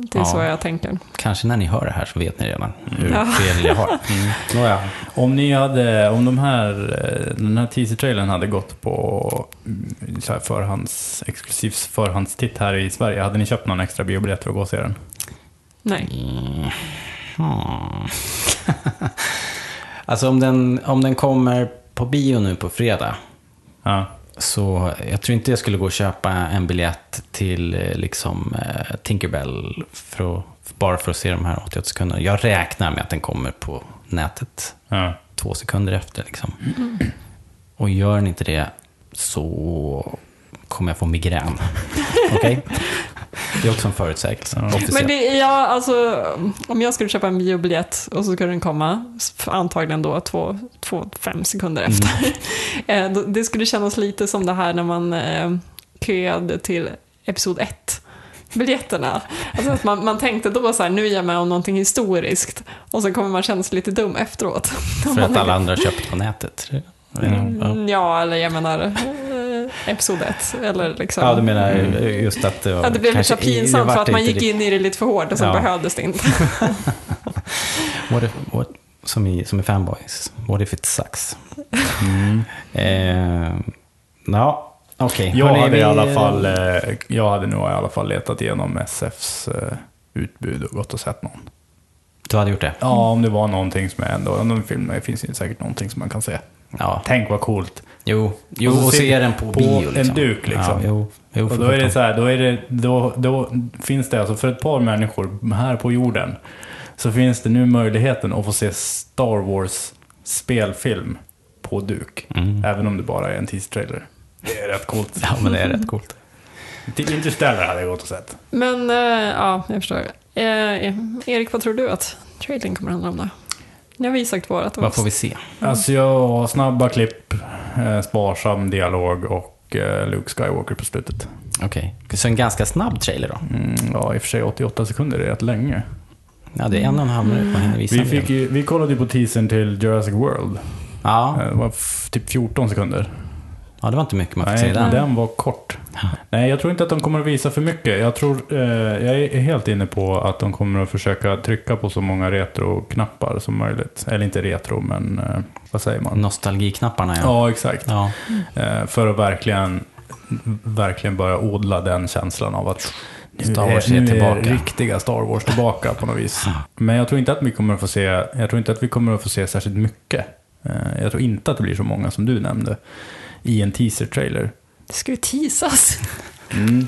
Det är Ja. så jag tänker. Kanske när ni hör det här så vet ni redan hur Ja. fel jag har. Nåja. Om ni hade, om de här, eh, den här teaser-trailern hade gått på mm, så här förhands, exklusiv förhandstitt här i Sverige, hade ni köpt någon extra biobiljett för att gå och se den? Nej. Hmm. alltså om den, om den kommer på bio nu på fredag. Ja. Så jag tror inte jag skulle gå och köpa en biljett till eh, liksom eh, Tinkerbell för att, bara för att se de här 88 sekunderna. Jag räknar med att den kommer på nätet Ja. två sekunder efter. Liksom. Och gör den inte det så kommer jag få migrän. Okej? Det är också en förutsägelse. Men det, ja, alltså, om jag skulle köpa en biobiljett och så skulle den komma, antagligen då två, två fem sekunder efter. Eh, då- det skulle kännas lite som det här när man eh, köade till Episod 1 biljetterna. Alltså att man, man tänkte då så här, nu är jag med om någonting historiskt. Och så kommer man känna sig lite dum efteråt. För att alla andra köpt på nätet. Ja. Mm, Ja, eller jag menar Episod 1. Eller liksom. Ja, du menar just att det var... Ja, det blev lite i- pinsamt för att man gick in i det lite för hårt och så Ja. behövdes det inte. What if, what, som, i, som i fanboys. What if it sucks? Mm. Eh, ja, okej. Jag Hörni, hade i vi- alla fall, eh, jag hade nog i alla fall letat igenom SFs eh, utbud och gått och sett någon. Du hade gjort det? Ja, om det var någonting som är ändå, om de filmerna det finns ju säkert någonting som man kan se. Ja. Tänk vad coolt. Jo, jo Och så och se den på, på bio. en Liksom. duk, liksom. Ja, jo, jo, Och då är det så här, då, är det, då, då finns det alltså för ett par människor här på jorden så finns det nu möjligheten att få se Star Wars spelfilm på duk. Mm. Även om det bara är en teaser-trailer. Det är rätt coolt. Ja, men det är rätt coolt. Till Interstellar hade jag gått och sett. Men, eh, ja, jag förstår. Eh, Erik, vad tror du att trailern kommer handla om då? Nu har vi sagt vårat. Vad får vi se? Alltså jag har snabba klipp, eh, sparsam dialog och eh, Luke Skywalker på slutet. Okej, så en ganska snabb trailer då? Mm, ja, i och för sig 88 sekunder är rätt länge. Ja, det är en och en halv minut man hinner visa. Vi, fick ju, vi kollade ju på teasern till Jurassic World. Ja, Eh, Det var typ 14 sekunder. Ja, det var inte mycket man fick se där. den var kort. Nej, jag tror inte att de kommer att visa för mycket. Jag tror, eh, jag är helt inne på att de kommer att försöka trycka på så många retro-knappar som möjligt. Eller inte retro, men eh, vad säger man? Nostalgiknapparna, ja. Ja, exakt. ja. Eh, för att verkligen, verkligen börja odla den känslan av att Star Wars är nu tillbaka. riktiga Star Wars tillbaka på något vis. Men jag tror inte att vi kommer att få se, jag tror inte att vi kommer att få se särskilt mycket. Eh, jag tror inte att det blir så många som du nämnde i en teaser-trailer. Det ska ju teasas. Mm.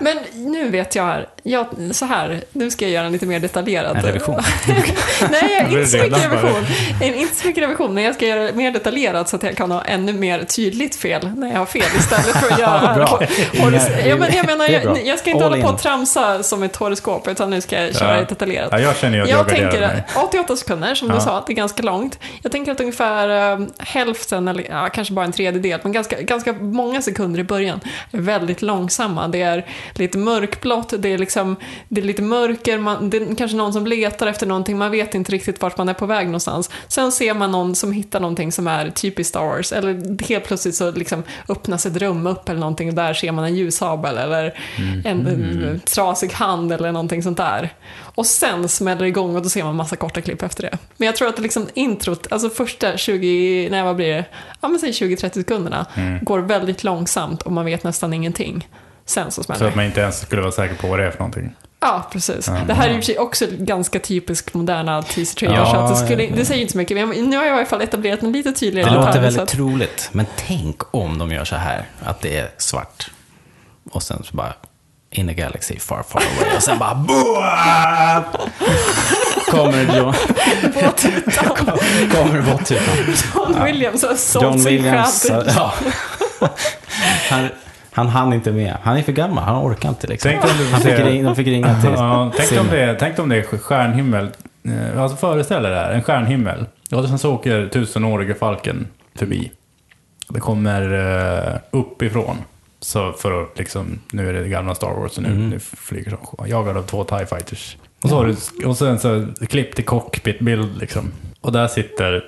Men nu vet jag jag, så här, nu ska jag göra en lite mer detaljerad. En revision. Nej, inte så mycket revision. Inte så mycket revision, men jag ska göra det mer detaljerat så att jag kan ha ännu mer tydligt fel när jag har fel istället för att göra... Ja, men jag menar, jag, jag ska inte All hålla på in. och tramsa som ett horoskop, utan nu ska jag köra Ja. det detaljerat. Ja, jag känner ju att jag, Jag tänker mig. 88 sekunder, som Ja. du sa, det är ganska långt. Jag tänker att ungefär eh, hälften, eller ja, kanske bara en tredjedel, men ganska, ganska många sekunder i början är väldigt långsamma. Det är lite mörkblått, det är, liksom, det är lite mörker, man, det är kanske någon som letar efter någonting, man vet inte riktigt vart man är på väg någonstans. Sen ser man någon som hittar någonting som är typiskt Star Wars, eller helt plötsligt så liksom öppnas ett rum upp eller någonting och där ser man en ljushabel eller en, en trasig hand eller någonting sånt där. Och sen smäller det igång och då ser man massa korta klipp efter det. Men jag tror att liksom introt, alltså första 20, nej vad blir det? Ja men säg 20-30 sekunderna, går väldigt långsamt och man vet nästan ingenting. Sen så smäller Så att man inte ens skulle vara säker på vad det är för någonting. Ja, precis. Det här är i och för sig också ganska typisk moderna teaser trailer, Ja, så att det, skulle, det säger inte så mycket. Men nu har jag i alla fall etablerat en lite tydligare Det låter detalj, väldigt att- troligt, men tänk om de gör så här, att det är svart. Och sen så bara, in a galaxy far, far away. Och sen bara, boah! Kommer John, kommer båttutan. John Williams har sålt sin Williams, själ. ja. han, han hann inte med. Han är för gammal, han orkar inte liksom. Tänk om du Han fick ringa, de fick ringa till Ja, tänk, om det, tänk om det är stjärnhimmel. Eh, Alltså föreställ dig det här, en stjärnhimmel. Och sen så åker tusenårige falken förbi. Det kommer uh, uppifrån. Så för att liksom, nu är det gamla Star Wars och nu, Mm. nu flyger som jagad av två TIE fighters. Och, så har du, och sen så klipp till cockpitbild liksom. Och där sitter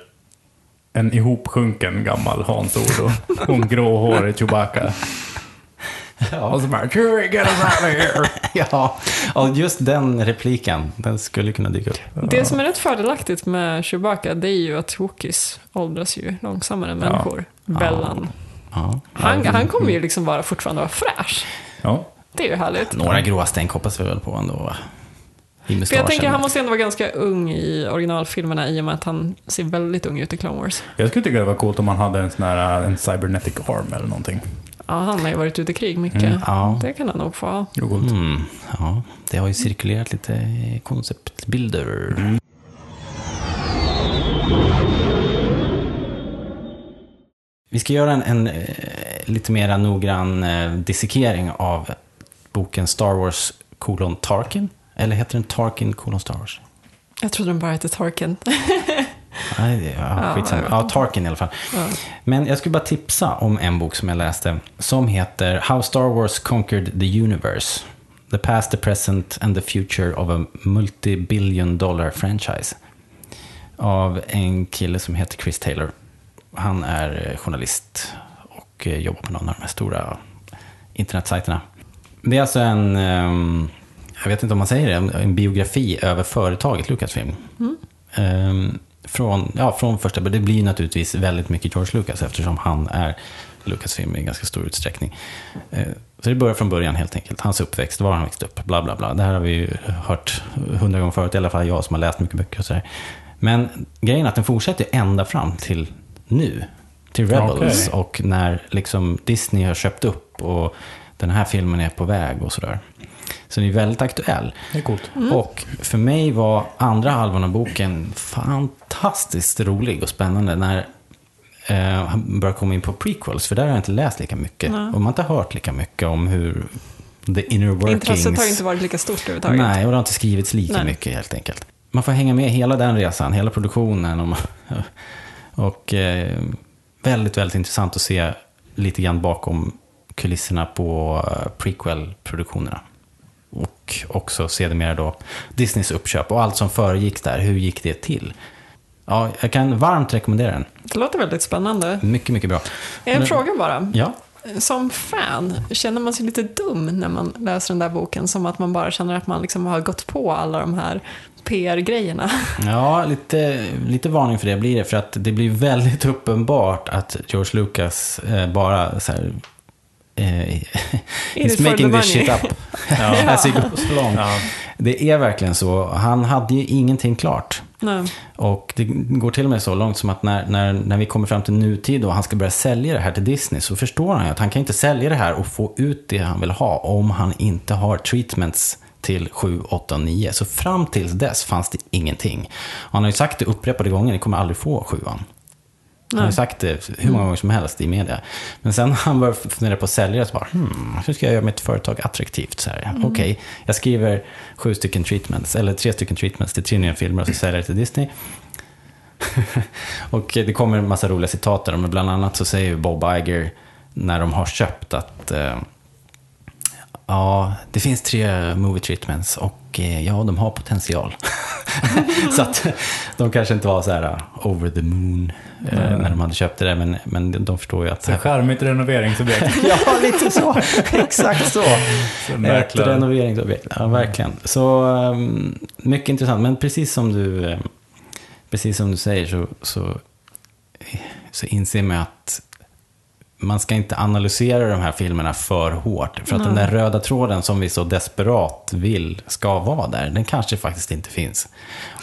en ihopsjunken gammal Han Solo och en gråhårig Chewbacca. Och så bara "Chewie, get us out of here. Ja, och just den repliken, den skulle kunna dyka upp. Det som är rätt fördelaktigt med Chewbacca, det är ju att Wookiees åldras ju långsammare än Ja. människor. Bellan. Ja. Han, han kommer ju liksom vara fortfarande vara fräsch. Ja. Det är ju härligt. Några gråa stänk hoppas vi väl på ändå. i För jag tänker han måste ändå vara ganska ung i originalfilmerna i och med att han ser väldigt ung ut i Clone Wars. Jag skulle tycka det var coolt om man hade en sån här en cybernetic arm eller någonting. Ja, han har ju varit ute i krig mycket. Mm, ja. Det kan han nog få. Mm, ja, det har ju cirkulerat lite konceptbilder. Vi ska göra en, en eh, lite mer noggrann eh, dissekering av boken Star Wars kolon Tarkin. Eller heter den Tarkin kolon Star Wars? Jag trodde den bara hette Tarkin. Nej, ja, Ja, skitsamma. Tarkin i alla fall. Ja. Men jag skulle bara tipsa om en bok som jag läste som heter How Star Wars Conquered the Universe. The Past, the Present and the Future of a Multi-Billion Dollar Franchise. Av en kille som heter Chris Taylor. Han är eh, journalist och eh, jobbar på någon av de här stora internetsajterna. Det är alltså en, ehm, jag vet inte om man säger det, en- biografi över företaget Lucasfilm. Ehm, från, ja, från första början. Det blir naturligtvis väldigt mycket George Lucas eftersom han är Lucasfilm i ganska stor utsträckning. Eh, Så det börjar från början helt enkelt. Hans uppväxt, var han växte upp, bla bla bla. Det här har vi ju hört hundra gånger förut, i alla fall jag som har läst mycket böcker och sådär. Men grejen är att den fortsätter ända fram till nu. Till Rebels Okej. och när liksom Disney har köpt upp och den här filmen är på väg och sådär. Så den är väldigt aktuell. Det är coolt. Och för mig var andra halvan av boken fantastiskt rolig och spännande när eh, han började komma in på prequels. För där har jag inte läst lika mycket. Nej. Och man har inte hört lika mycket om hur the inner workings... Intresset har inte varit lika stort överhuvudtaget. Nej, och det har inte skrivits lika Nej. mycket helt enkelt. Man får hänga med hela den resan, hela produktionen. Och, och eh, väldigt, väldigt intressant att se lite grann bakom kulisserna på eh, prequel-produktionerna. Och också sedermera då Disneys uppköp och allt som föregick där. Hur gick det till? Ja, jag kan varmt rekommendera den. Det låter väldigt spännande. Mycket, mycket bra. En Men- fråga bara. Ja, Som fan, känner man sig lite dum när man läser den där boken? Som att man bara känner att man liksom har gått på alla de här PR-grejerna. Ja, lite, lite varning för det blir det. För att det blir väldigt uppenbart att George Lucas eh, bara så här... Eh, he's making this money. shit up as he goes along. Ja. Det är verkligen så. Han hade ju ingenting klart. Nej. Och det går till och med så långt som att när, när, när vi kommer fram till nutid och han ska börja sälja det här till Disney så förstår han ju att han kan inte sälja det här och få ut det han vill ha om han inte har treatments till 7, 8 och 9. Så fram tills dess fanns det ingenting. Och han har ju sagt det upprepade gånger, ni kommer aldrig få sjuan. Han har sagt det hur många gånger som helst i media. Men sen när han började fundera på att sälja så bara, hmm, hur ska jag göra mitt företag attraktivt? Så här, Okej, jag skriver sju stycken treatments, eller tre stycken treatments till tre nya filmer och så säljer jag det till Disney. och det kommer en massa roliga citat där, men bland annat så säger Bob Iger när de har köpt att eh, Ja, det finns tre movie treatments och eh, ja, de har potential. så att de kanske inte var så här uh, over the moon eh, när de hade köpt det där, men, men de förstår ju att... Så charmigt renoveringsobjekt. ja, lite så. Exakt så. Så Ett renoveringsobjekt. Ja, verkligen. Så um, mycket intressant. Men precis som du, eh, precis som du säger så, så, så inser man att man ska inte analysera de här filmerna för hårt. För att den där röda tråden som vi så desperat vill ska vara där, den kanske faktiskt inte finns.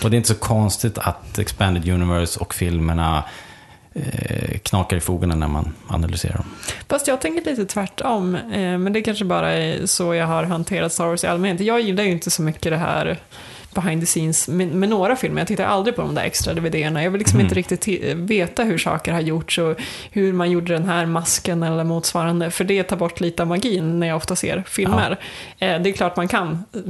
Och det är inte så konstigt att Expanded Universe och filmerna eh, knakar i fogarna när man analyserar dem. Fast jag tänker lite tvärtom. Eh, men det kanske bara är så jag har hanterat Star Wars i allmänhet. Jag gillar ju inte så mycket det här behind the scenes med, med några filmer. Jag tittar aldrig på de där extra DVD-erna. Jag vill liksom inte riktigt ti- veta hur saker har gjorts och hur man gjorde den här masken eller motsvarande. För det tar bort lite av magin när jag ofta ser filmer. Eh, det är klart man kan eh,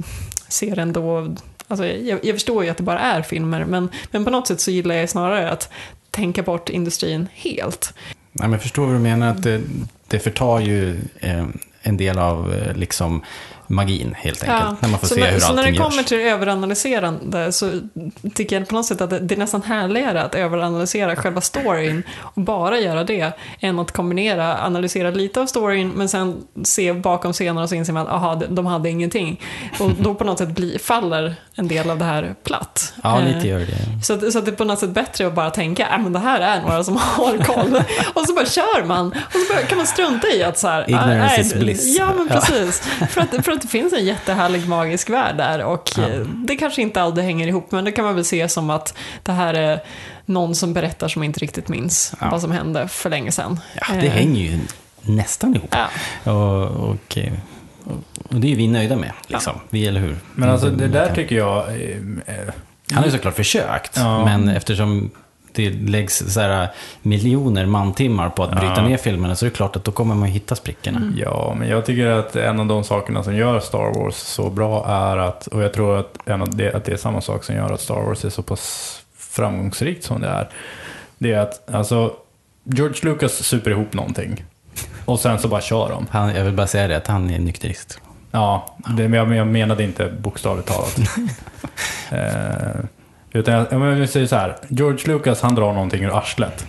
se det ändå. Alltså, jag, jag förstår ju att det bara är filmer, men, men på något sätt så gillar jag snarare att tänka bort industrin helt. Ja, men jag förstår vad du menar. Att det, det förtar ju eh, en del av eh, liksom, magin helt enkelt. När man får så se när, hur så när det kommer görs. till överanalyserande så tycker jag på något sätt att det, är nästan härligare att överanalysera själva storyn och bara göra det än att kombinera, analysera lite av storyn men sen se bakom scenerna och så inser man att aha, de- de hade ingenting. Och då på något sätt bli, faller en del av det här platt. Ja, Eh, lite gör det. så, att- så att det är på något sätt bättre att bara tänka, äh, men det här är några som har koll. och så bara kör man. Och så bara, kan man strunta i att så här, Ignorance äh, is bliss. Ja, men Ja. precis. För, att, för att det finns en jättehärlig magisk värld där och Ja. eh, det kanske inte alltid hänger ihop, men det kan man väl se som att det här är någon som berättar som inte riktigt minns Ja. vad som hände för länge sedan. Ja, det Eh, hänger ju nästan ihop. Ja. Och, och, eh, och det är vi nöjda med, liksom. Vi, eller hur? Men alltså det där Mm. tycker jag... Han har ju såklart försökt, Ja. men eftersom det läggs så här miljoner mantimmar på att bryta Ja. ner filmerna så är det klart att då kommer man hitta sprickorna. Ja, men jag tycker att en av de sakerna som gör Star Wars så bra är att, och jag tror att, en av det, att det är samma sak som gör att Star Wars är så pass framgångsrikt som det är. Det är att, alltså, George Lucas super ihop någonting. Och sen så bara kör de. Han, jag vill bara säga det, att han är nykterist. Ja, det, men jag, jag menade inte bokstavligt talat. eh, utan jag, jag vill säga så här, George Lucas han drar någonting ur arslet.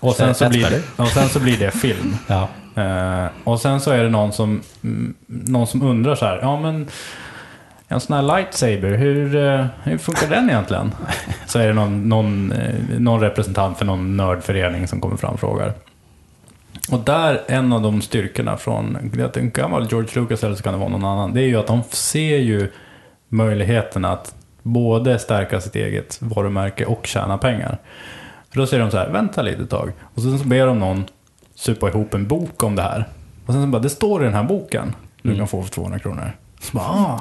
Och sen, så blir det, och sen så blir det film. Ja. Eh, och sen så är det någon som, mm, någon som undrar så här, ja men en sån här lightsaber, hur, eh, hur funkar den egentligen? Så är det någon, någon, eh, någon representant för någon nördförening som kommer fram och frågar. Och där, en av de styrkorna från, det kan vara George Lucas eller så kan det vara någon annan, det är ju att de ser ju möjligheten att både stärka sitt eget varumärke och tjäna pengar. För då säger de så här, vänta lite tag. Och sen så ber de någon supa ihop en bok om det här. Och sen så bara, det står i den här boken. Du Mm. kan få för 200 kronor. Så bara, ah.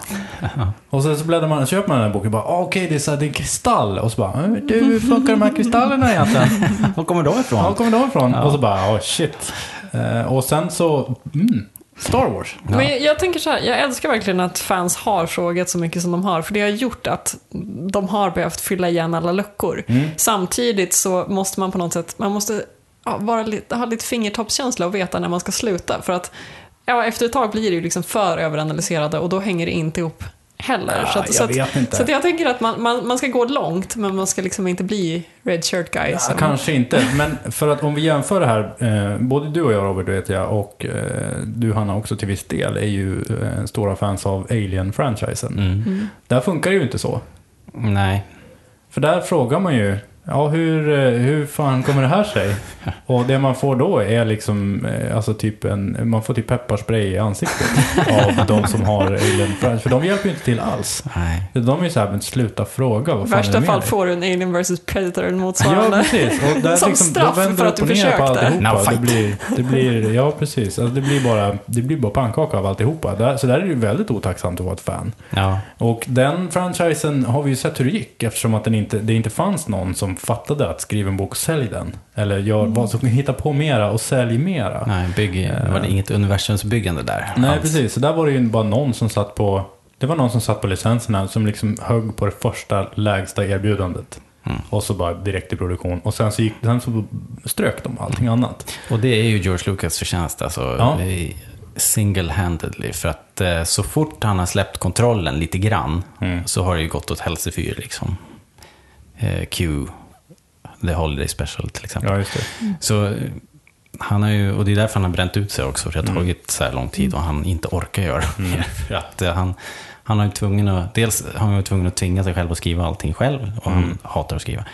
Och sen så bläddrar man och köper man den här boken. Bara, ah, okej, det är så här, det är en kristall. Och så bara, "Eh, du, hur funkar de här kristallerna egentligen? Var kommer de ifrån? Var kommer de ifrån? Ja. Och så bara, oh shit. Eh, och sen så, mm, Star Wars. Ja. Men jag, jag tänker så här, jag älskar verkligen att fans har frågat så mycket som de har, för det har gjort att de har behövt fylla igen alla luckor. Mm. Samtidigt så måste man på något sätt, man måste ja, vara lite, ha lite fingertoppskänsla och veta när man ska sluta. För att ja, efter ett tag blir det ju liksom för överanalyserade och då hänger det inte ihop heller. Ja, så att, jag så att, vet inte. Så att jag tänker att man, man, man ska gå långt, men man ska liksom inte bli red shirt guy. Ja, som- kanske inte, men för att om vi jämför det här, eh, både du och jag Robert vet jag, och eh, du Hanna också till viss del, är ju eh, stora fans av Alien-franchisen. Mm. Mm. Där funkar det ju inte så. Nej. För där frågar man ju, ja hur, eh, hur fan kommer det här sig? Och det man får då är liksom, eh, alltså typ en, man får typ pepparspray i ansiktet av de som har Alien-franchise. För de hjälper ju inte till alls. Nej. De är ju såhär, men sluta fråga, vad fan är värsta det med fall dig? får du en Alien vs Predator Ja, motsvarande. precis. Och där Som liksom, straff för att du försökte. Now Det blir, det blir, ja, precis. Alltså, det, blir bara, det blir bara pannkaka av alltihopa. Där, så där är det ju väldigt otacksamt att vara ett fan. Ja. Och den franchisen har vi ju sett hur det gick eftersom att den inte, det inte fanns någon som fattade att skriva en bok och sälj den. Eller gör, Mm. vad som kan hitta på mera och sälj mera. Nej, bygg, var det inget universumsbyggande där? Nej, alls? precis. Så där var det ju bara någon som satt på det var någon som satt på licenserna som liksom högg på det första lägsta erbjudandet. Mm. Och så bara direkt i produktion. Och sen så, gick, sen så strök de allting annat. Och det är ju George Lucas förtjänst, alltså. Ja. Single-handedly. För att eh, så fort han har släppt kontrollen lite grann Mm. så har det ju gått åt helsefyr liksom. Eh, Q, The Holiday Special till exempel. Ja, just det. Så han har ju, och det är därför han har bränt ut sig också, för det har Mm. tagit så här lång tid och han inte orkar göra mer. För att eh, han, han har ju tvungen att, dels har han ju tvungen att tvinga sig själv att skriva allting själv och han Mm. hatar att skriva.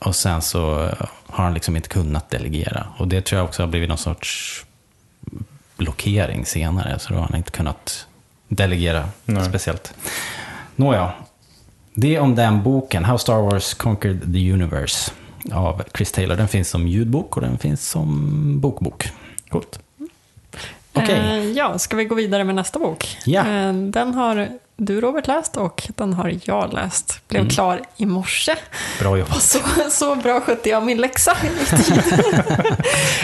Och sen så har han liksom inte kunnat delegera. Och det tror jag också har blivit någon sorts blockering senare, så då har han inte kunnat delegera Nej. speciellt. Nåja, det om den boken, How Star Wars Conquered the Universe av Chris Taylor. Den finns som ljudbok och den finns som bokbok. Coolt. Okej. Eh, ja, ska vi gå vidare med nästa bok? Ja. Eh, den har du Robert läst och den har jag läst. Blev Mm. klar i morse. Bra jobbat. Så, så bra skötte jag min läxa.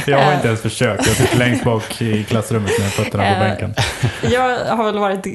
Jag har Eh. inte ens försökt. Jag sitter längst bak i klassrummet med fötterna på Eh. bänken. Jag har väl varit,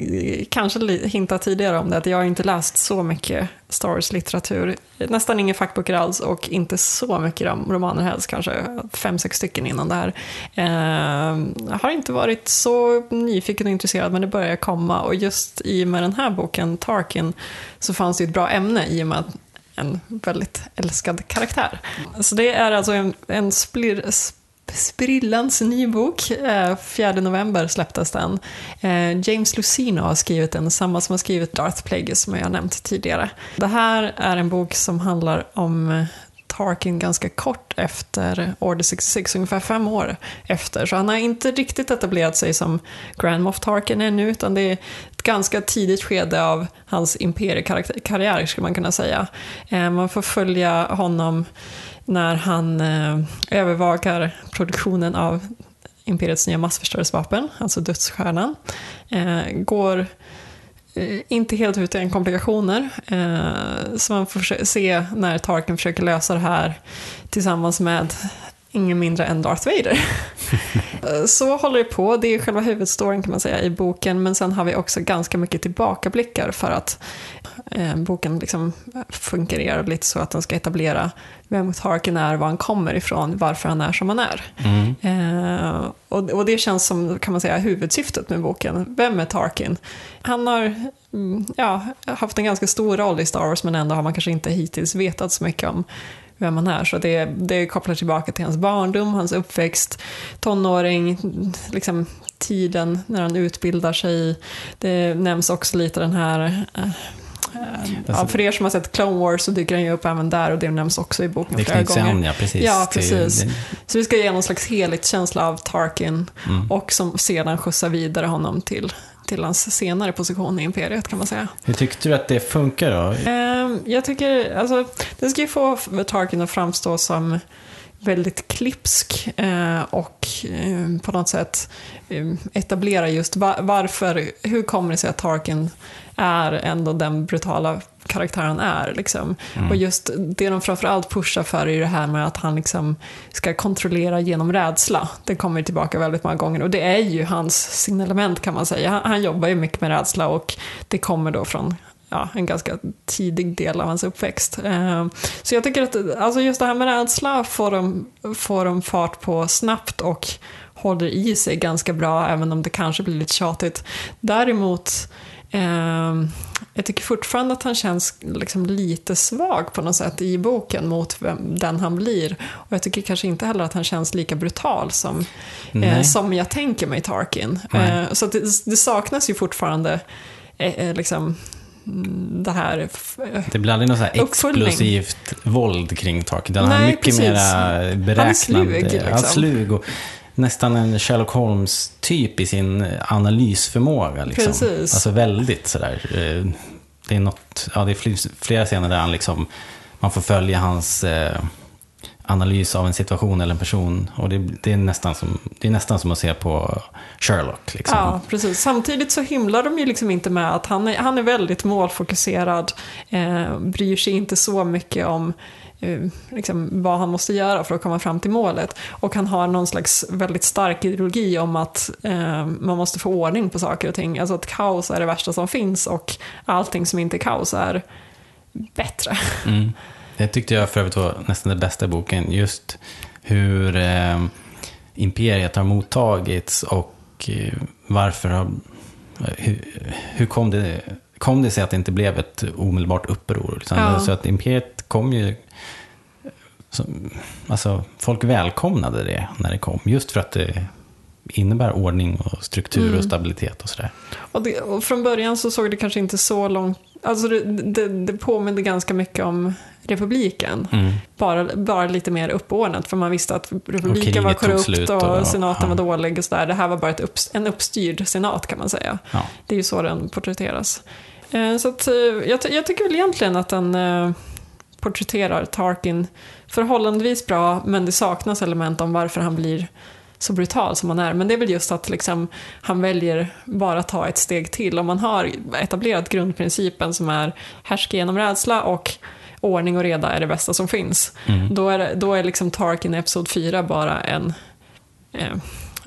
kanske hintat tidigare om det, att jag har inte läst så mycket Star Wars-litteratur. Nästan inga fackböcker alls och inte så mycket romaner helst, kanske fem, sex stycken innan det här. Eh, jag har inte varit så nyfiken och intresserad, men det börjar komma. Och just i och med den här boken, Tarkin, så fanns det ju ett bra ämne i och med att en väldigt älskad karaktär. Så det är alltså en, en splir, sp- sprillans ny bok. Eh, 4 november släpptes den. Eh, James Lucino har skrivit den, samma som har skrivit Darth Plagueis som jag har nämnt tidigare. Det här är en bok som handlar om eh, Tarkin ganska kort efter Order 66, ungefär fem år efter. Så han har inte riktigt etablerat sig som Grand Moff Tarkin ännu, utan det är ett ganska tidigt skede av hans imperiekarriär, skulle man kunna säga. Man får följa honom när han eh, övervakar produktionen av Imperiets nya massförstörelsevapen, alltså dödsstjärnan. Eh, går eh, inte helt utan komplikationer. Eh, så man får se när Tarkin försöker lösa det här tillsammans med ingen mindre än Darth Vader. så håller det på, det är själva huvudstoryn kan man säga i boken, men sen har vi också ganska mycket tillbakablickar för att eh, boken liksom fungerar lite så att den ska etablera vem Tarkin är, var han kommer ifrån, varför han är som han är. Mm. Eh, och, och, det känns som, kan man säga, huvudsyftet med boken. Vem är Tarkin? Han har mm, ja, haft en ganska stor roll i Star Wars, men ändå har man kanske inte hittills vetat så mycket om vem han är. Så det, det kopplar tillbaka till hans barndom, hans uppväxt, tonåring, liksom tiden när han utbildar sig. Det nämns också lite den här eh, Ja, för er som har sett Clone Wars så dyker han ju upp även där och det nämns också i boken flera gånger. An, ja, precis. Ja, precis. Det, det... Så vi ska ge någon slags helhetskänsla av Tarkin mm. och som sedan skjutsar vidare honom till till hans senare position i imperiet kan man säga. Hur tyckte du att det funkar då? Ehm, jag tycker, alltså, det ska ju få Tarkin att framstå som väldigt klipsk eh, och eh, på något sätt eh, etablera just varför, hur kommer det sig att Tarkin är ändå den brutala karaktär han är. Liksom. Mm. Och just det de framförallt pushar för är det här med att han liksom ska kontrollera genom rädsla. Det kommer tillbaka väldigt många gånger och det är ju hans signalement kan man säga. Han, han jobbar ju mycket med rädsla och det kommer då från ja, en ganska tidig del av hans uppväxt. Eh, så jag tycker att alltså just det här med rädsla får de, får de fart på snabbt och håller i sig ganska bra, även om det kanske blir lite tjatigt. Däremot eh, jag tycker fortfarande att han känns liksom lite svag på något sätt i boken mot vem, den han blir. Och jag tycker kanske inte heller att han känns lika brutal som, eh, som jag tänker mig Tarkin. Eh, så det, det, saknas ju fortfarande eh, eh liksom mm, det här Det blir aldrig något så här explosivt våld kring Tarkin. Han är mycket precis. mera beräknande. Han är slug. Liksom. Ja, slug och nästan en Sherlock Holmes-typ i sin analysförmåga. Liksom. Precis. Alltså väldigt sådär. Eh, det är, något, ja, det är flera scener där han liksom, man får följa hans eh, analys av en situation eller en person. Och det, det, är, nästan som, det är nästan som att se på Sherlock. Liksom. Ja, precis. Samtidigt så himlar de ju liksom inte med att han är, han är väldigt målfokuserad, eh, bryr sig inte så mycket om liksom, vad han måste göra för att komma fram till målet. Och han har någon slags väldigt stark ideologi om att eh, man måste få ordning på saker och ting. Alltså att kaos är det värsta som finns och allting som inte är kaos är bättre. Mm. Det tyckte jag för övrigt var nästan det bästa i boken. Just hur eh, imperiet har mottagits och eh, varför har... Hur, hur kom det kom det sig att det inte blev ett omedelbart uppror. Liksom. Ja. Så att imperiet kom ju så, alltså, folk välkomnade det när det kom, just för att det innebär ordning och struktur mm. och stabilitet och sådär. Och, det, och, från början så såg det kanske inte så långt, alltså det, det, det påminde ganska mycket om republiken. Mm. Bara, bara lite mer uppordnat, för man visste att republiken var korrupt och, och, senaten ja. var dålig och sådär. Det här var bara ett upp, en uppstyrd senat kan man säga. Ja. Det är ju så den porträtteras. Eh, så att, eh, jag, jag tycker väl egentligen att den eh, porträtterar Tarkin förhållandevis bra, men det saknas element om varför han blir så brutal som han är. Men det är väl just att liksom, han väljer bara ta ett steg till. Om man har etablerat grundprincipen som är härska genom rädsla och ordning och reda är det bästa som finns. Mm. Då är, då är liksom Tarkin i Episod 4 bara en, eh,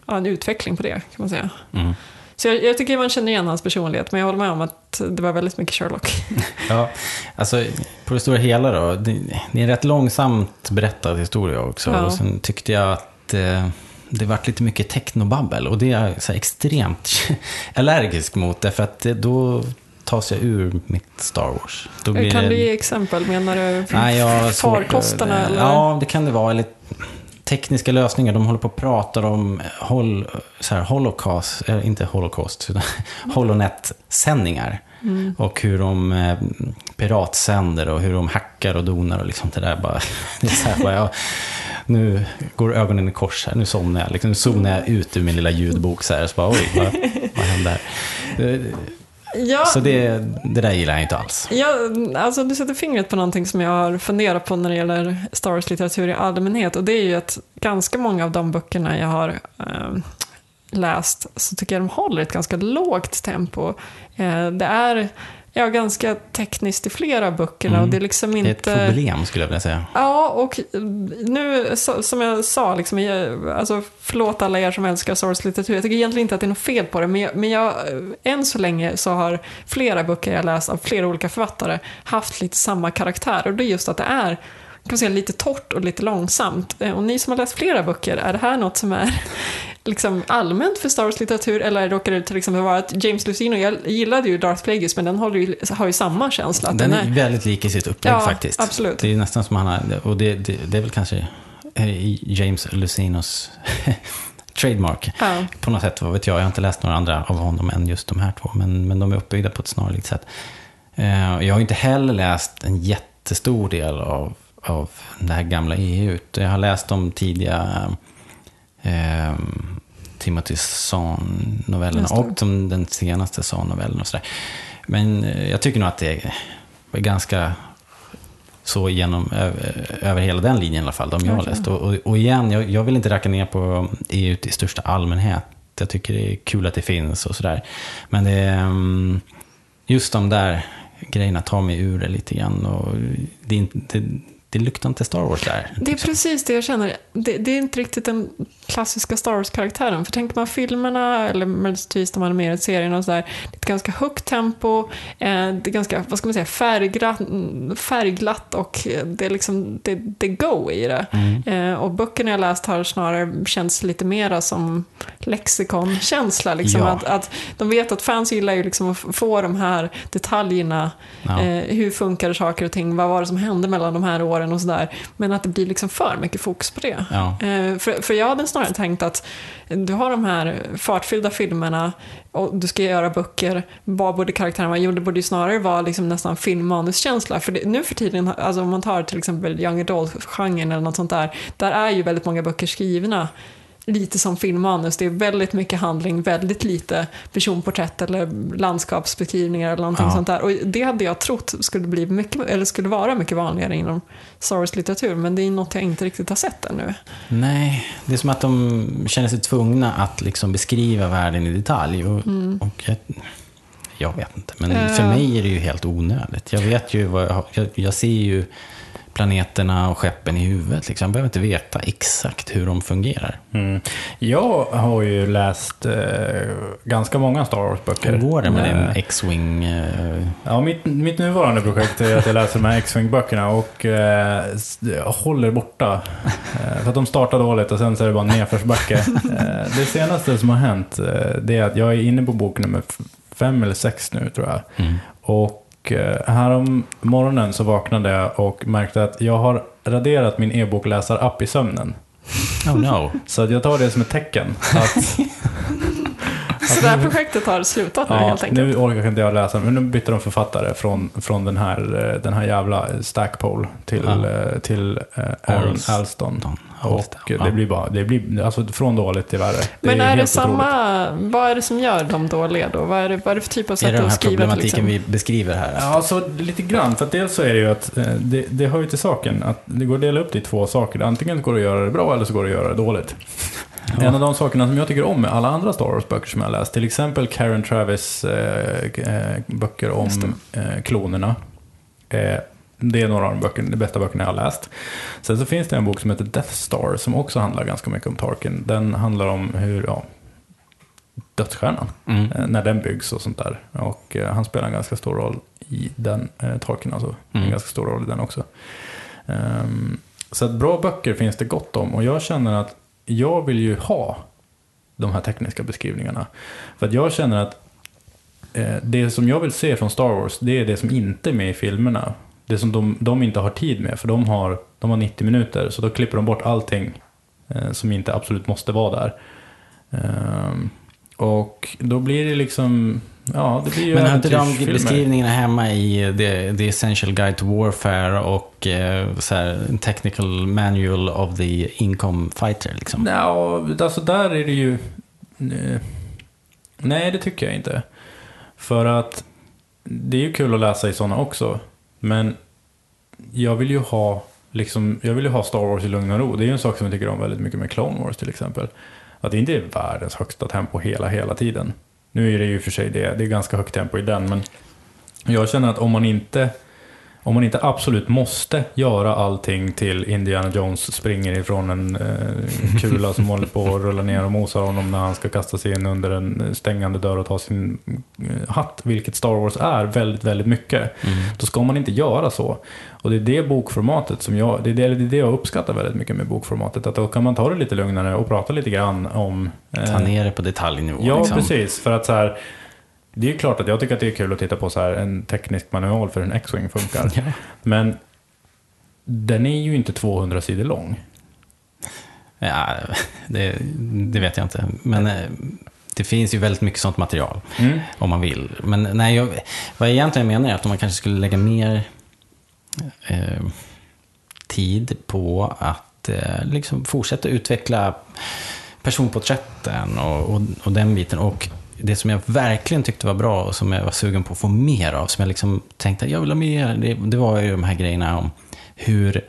en utveckling på det, kan man säga. Mm. Så jag, jag, tycker man känner igen hans personlighet, men jag håller med om att det var väldigt mycket Sherlock. ja, alltså på det stora hela då. Det, det är en rätt långsamt berättad historia också. Ja. Och sen tyckte jag att eh, det vart lite mycket technobabbel. Och det är jag så extremt allergisk mot, därför att då tas jag ur mitt Star Wars. Kan det... du ge exempel? Menar du farkosterna? Eller? Ja, det kan det vara. Eller tekniska lösningar. De håller på att prata om hol, så här, holocaust, äh, inte holocaust, utan holonet-sändningar. Mm. Och hur de eh, piratsänder och hur de hackar och donar och liksom det där bara. Det är så här, bara ja, nu går ögonen i kors här, nu somnar jag. Liksom, nu zonar jag ut ur min lilla ljudbok så här. Så bara, oj, vad, vad hände här? Ja, Så det, det där gillar jag inte alls. Ja, alltså du sätter fingret på någonting som jag har funderat på när det gäller Star Wars-litteratur i allmänhet. Och det är ju att ganska många av de böckerna jag har eh, läst så tycker jag de håller ett ganska lågt tempo. Eh, det är ja, ganska tekniskt i flera böckerna Mm. och det är liksom Det är inte... ett problem skulle jag vilja säga. Ja, och nu som jag sa, liksom, jag, alltså, förlåt alla er som älskar Star Wars-litteratur. Jag tycker egentligen inte att det är något fel på det, men, jag, men jag, än så länge så har flera böcker jag läst av flera olika författare haft lite samma karaktär. Och det är just att det är kan man säga, lite torrt och lite långsamt. Eh, Och ni som har läst flera böcker, är det här något som är liksom allmänt för Star Wars-litteratur eller råkar det till exempel vara att James Lucino, jag gillade ju Darth Plagueis men den håller ju, har ju samma känsla. Att Den är väldigt lik i sitt upplägg Ja, faktiskt. absolut. Det är nästan som han har, och det, det, det är väl kanske eh, James Lucinos trademark. Ja. På något sätt, vad vet jag, jag har inte läst några andra av honom än just de här två, men, men de är uppbyggda på ett snarlikt sätt. Eh, Jag har inte heller läst en jättestor del av, av det här gamla EU. Jag har läst de tidiga eh, Timothy Zahn-novellerna och de, den senaste Zahn-novellen och sådär. Men eh, jag tycker nog att det är ganska så genom, över, hela den linjen i alla fall, de jag har läst. Och, och, och igen, jag, jag vill inte racka ner på EU i största allmänhet. Jag tycker det är kul att det finns och sådär. Men det är, mm, just de där grejerna tar mig ur det lite grann. Och det, är inte, det, det luktar inte Star Wars där. Det är precis det jag känner. Det, det är inte riktigt den klassiska Star Wars-karaktären. För tänker man filmerna, eller möjligtvis de animerade serierna och sådär, det är ett ganska högt tempo, eh, det är ganska, vad ska man säga, färgglatt, färgglatt och det är liksom, det, det go i det. Eh, och böckerna jag läst har snarare känts lite mera som lexikonkänsla. Liksom, Ja. att, att de vet att fans gillar ju liksom att få de här detaljerna. Ja. Eh, hur funkar saker och ting? Vad var det som hände mellan de här åren och sådär. Men att det blir liksom för mycket fokus på det. Ja. Eh, för, för jag hade snarare tänkt att du har de här fartfyllda filmerna och du ska göra böcker. Vad borde karaktärerna vara? Jo, det borde ju snarare vara liksom nästan filmmanuskänsla. För det, nu för tiden, alltså om man tar till exempel young adult-genren eller något sånt där, där är ju väldigt många böcker skrivna lite som filmmanus. Det är väldigt mycket handling, väldigt lite personporträtt eller landskapsbeskrivningar eller någonting Ja. sånt där. Och det hade jag trott skulle, bli mycket, eller skulle vara mycket vanligare inom Star Wars-litteratur, men det är något jag inte riktigt har sett ännu. Nej, det är som att de känner sig tvungna att liksom beskriva världen i detalj. Och, och jag, jag vet inte, men för Eh. mig är det ju helt onödigt. Jag vet ju vad jag, jag, jag ser ju planeterna och skeppen i huvudet. Liksom. Jag behöver inte veta exakt hur de fungerar. Mm. Jag har ju läst eh, ganska många Star Wars-böcker. Hur går det med Eh, din X-Wing? Eh, Ja, mitt, mitt nuvarande projekt är att jag läser de här X-Wing-böckerna och eh, håller borta. Eh, för att de startar dåligt och sen så är det bara nedförsbacke. Eh, det senaste som har hänt eh, det är att jag är inne på bok nummer fem eller sex nu tror jag. mm. Och eh, här om morgonen så vaknade jag och märkte att jag har raderat min e-bokläsar-app i sömnen. Oh no. Så jag tar det som ett tecken. Att, Så det här projektet har slutat nu ja, helt enkelt. nu orkar inte jag läsa, men nu bytte de författare från, från den, här, eh, den här jävla Stackpole till, Ja. eh, till eh, Aaron Alston. Och ja. det blir bara, det blir alltså från dåligt till värre. Men är, det helt otroligt. samma, vad är det som gör dem dåliga då? Vad är det, vad är det för typ av Är sätt det den att här skriva till problematiken liksom? vi beskriver här? Ja, så lite grann. För att dels så är det ju att eh, det, det hör ju till saken att det går att dela upp det i två saker. Antingen går det att göra det bra eller så går det att göra det dåligt. En av de sakerna som jag tycker om med alla andra Star Wars-böcker som jag har läst, till exempel Karen Travis eh, eh, böcker om eh, klonerna. Eh, det är några av de, böcker, de bästa böckerna jag har läst. Sen så finns det en bok som heter Death Star som också handlar ganska mycket om Tarkin. Den handlar om hur, ja, dödsstjärnan, Mm. eh, när den byggs och sånt där. Och eh, han spelar en ganska stor roll i den, eh, Tarkin alltså. En Mm. ganska stor roll i den också. Ehm, så att bra böcker finns det gott om och jag känner att jag vill ju ha de här tekniska beskrivningarna. För att jag känner att eh, det som jag vill se från Star Wars, det är det som inte är med i filmerna. Det som de, de inte har tid med, för de har, de har 90 minuter, så då klipper de bort allting eh, som inte absolut måste vara där. Ehm, Och då blir det liksom, ja det blir ju Men inte de beskrivningarna hemma i the, the Essential Guide to Warfare och eh, så här, Technical Manual of the Income Fighter? Liksom? Ja, alltså där är det ju... eh, Nej, det tycker jag inte. För att det är ju kul att läsa i sådana också. Men jag vill ju ha, liksom, jag vill ju ha Star Wars i lugn och ro. Det är ju en sak som jag tycker om väldigt mycket med Clone Wars till exempel. Att det inte är världens högsta tempo hela, hela tiden. Nu är det ju för sig det, det är ganska högt tempo i den, men jag känner att om man inte om man inte absolut måste göra allting till Indiana Jones springer ifrån en eh, kula som håller på att rulla ner och mosar honom när han ska kasta sig in under en stängande dörr och ta sin eh, hatt, vilket Star Wars är väldigt, väldigt mycket. Då ska man inte göra så. Och det är det bokformatet som jag, det är det, det, är det jag uppskattar väldigt mycket med bokformatet. Att då kan man ta det lite lugnare och prata lite grann om... eh, Ta ner det på detaljnivå. Ja, liksom. precis. För att så här, det är klart att jag tycker att det är kul att titta på så här, en teknisk manual för hur en X-Wing funkar. Ja. Men den är ju inte 200 sidor lång. Ja, det, det vet jag inte. Men eh, det finns ju väldigt mycket sånt material. Mm. Om man vill. Men nej, jag, vad jag egentligen menar är att om man kanske skulle lägga mer eh, tid på att eh, liksom fortsätta utveckla personporträtten och, och, och den biten. Och det som jag verkligen tyckte var bra och som jag var sugen på att få mer av, som jag liksom tänkte att jag vill ha mer, det, det var ju de här grejerna om hur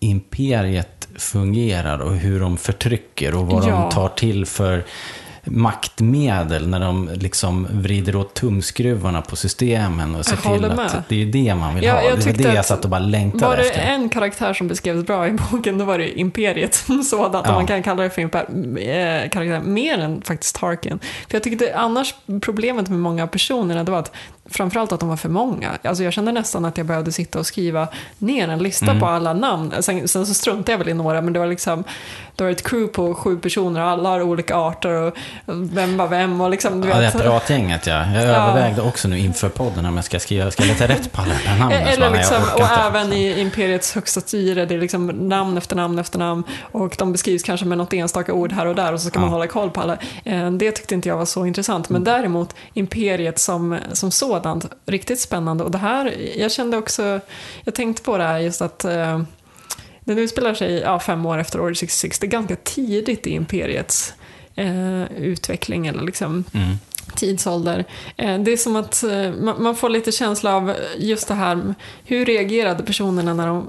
imperiet fungerar och hur de förtrycker och vad Ja. de tar till för maktmedel när de liksom vrider åt tumskruvarna på systemen och ser till att med. det är det man vill Ja, ha. jag Det tyckte det jag att satt och bara längtade Var det efter. en karaktär som beskrevs bra i boken, då var det Imperiet som sådant, Ja. man kan kalla det för imper- eh, karaktär, mer än faktiskt Tarkin. För jag tyckte annars problemet med många personerna, det var att framförallt att de var för många. Alltså jag kände nästan att jag behövde sitta och skriva ner en lista Mm. på alla namn. Sen, sen så struntade jag väl i några, men det var liksom, det var ett crew på sju personer, alla har olika arter och vem var vem och liksom, du Ja, det vet. här pratgänget ja. Jag Ja. övervägde också nu inför podden om jag ska skriva, ska jag leta rätt på alla namnen? Så bara, Eller liksom, och inte. även i Imperiets högsta styre, det är liksom namn efter namn efter namn och de beskrivs kanske med något enstaka ord här och där och så ska man Ja. hålla koll på alla. Eh, Det tyckte inte jag var så intressant, men däremot Imperiet som, som sådant, riktigt spännande. Och det här, jag kände också, jag tänkte på det här just att eh, den utspelar sig ja, fem år efter Order 66, det är ganska tidigt i Imperiets eh, utveckling eller liksom Mm. tidsålder. Eh, Det är som att eh, man man får lite känsla av just det här, hur reagerade personerna när, de,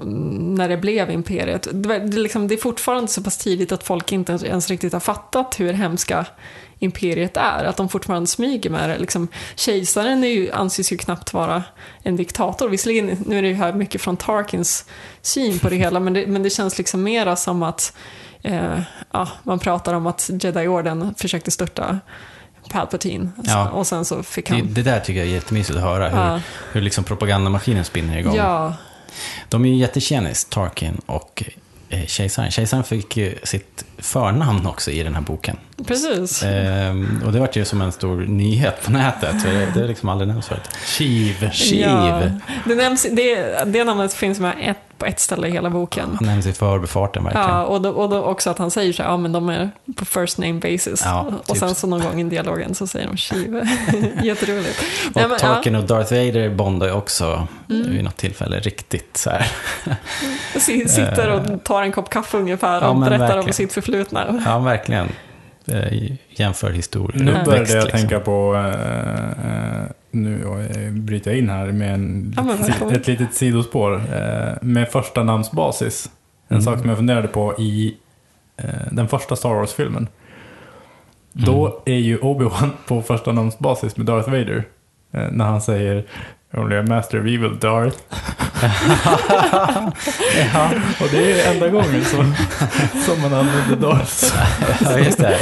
när det blev imperiet? Det, det, är liksom, det är fortfarande så pass tidigt att folk inte ens riktigt har fattat hur hemska imperiet är, att de fortfarande smyger med det. Liksom, kejsaren är ju, anses ju knappt vara en diktator. Visserligen, nu är det ju här mycket från Tarkins syn på det hela, men det, men det känns liksom mera som att eh, ja, man pratar om att Jedi-orden försökte störta Palpatine. Ja. Och sen så fick Det, han... det där tycker jag är jättemysigt att höra, hur, Ja. hur liksom propagandamaskinen spinner igång. Ja, De är ju jättetjenis, Tarkin och eh, kejsaren. Kejsaren fick ju sitt förnamn också i den här boken. precis. Ehm, och det var ju som en stor nyhet på nätet, för det, det har liksom aldrig nämnts förut. Chiv. Shiv. Ja, det, nämns, det, det namnet finns med ett, på ett ställe i hela boken. Han nämns i förbifarten verkligen. Ja, och, då, och då också att han säger så här, ja men de är på first name basis. Ja, och sen typ. så någon gång i dialogen så säger de Shiva. Jätteroligt. Nej, Och men, Tarkin och Darth Vader bondar ju också Mm. vid något tillfälle riktigt så här. ja, sitter och tar en kopp kaffe ungefär Ja, och men berättar om verkligen. sitt förflutna. Ja, verkligen. Jämför historier. Nu och började växt, jag liksom. tänka på, eh, eh, nu bryter jag in här med en, Ja, men ett litet sidospår. Eh, med första namnsbasis. En Mm. sak som jag funderade på i eh, den första Star Wars-filmen. Då Mm. är ju Obi-Wan på första namnsbasis med Darth Vader. När han säger Only a master of evil, Darth. ja, Och det är enda gången som, som man använder Darth. ja, just det.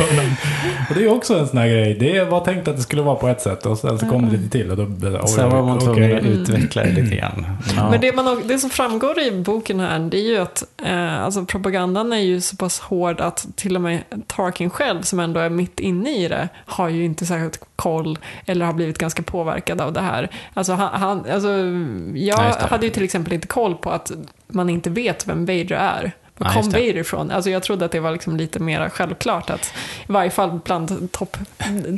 Och det är också en sån här grej. Det var tänkt att det skulle vara på ett sätt och sen så kom det lite till och då det Sen var man tvungen att utveckla det lite grann. Ja. Men det, man, det som framgår i boken här, det är ju att eh, alltså propagandan är ju så pass hård att till och med Tarkin själv, som ändå är mitt inne i det, har ju inte särskilt koll eller har blivit ganska påverkad av det här. Alltså, han, han, alltså, jag Ja, hade ju till exempel inte koll på att man inte vet vem Vader är var Ja, kom det. Vader ifrån? Alltså jag trodde att det var liksom lite mer självklart att, i varje fall bland topp,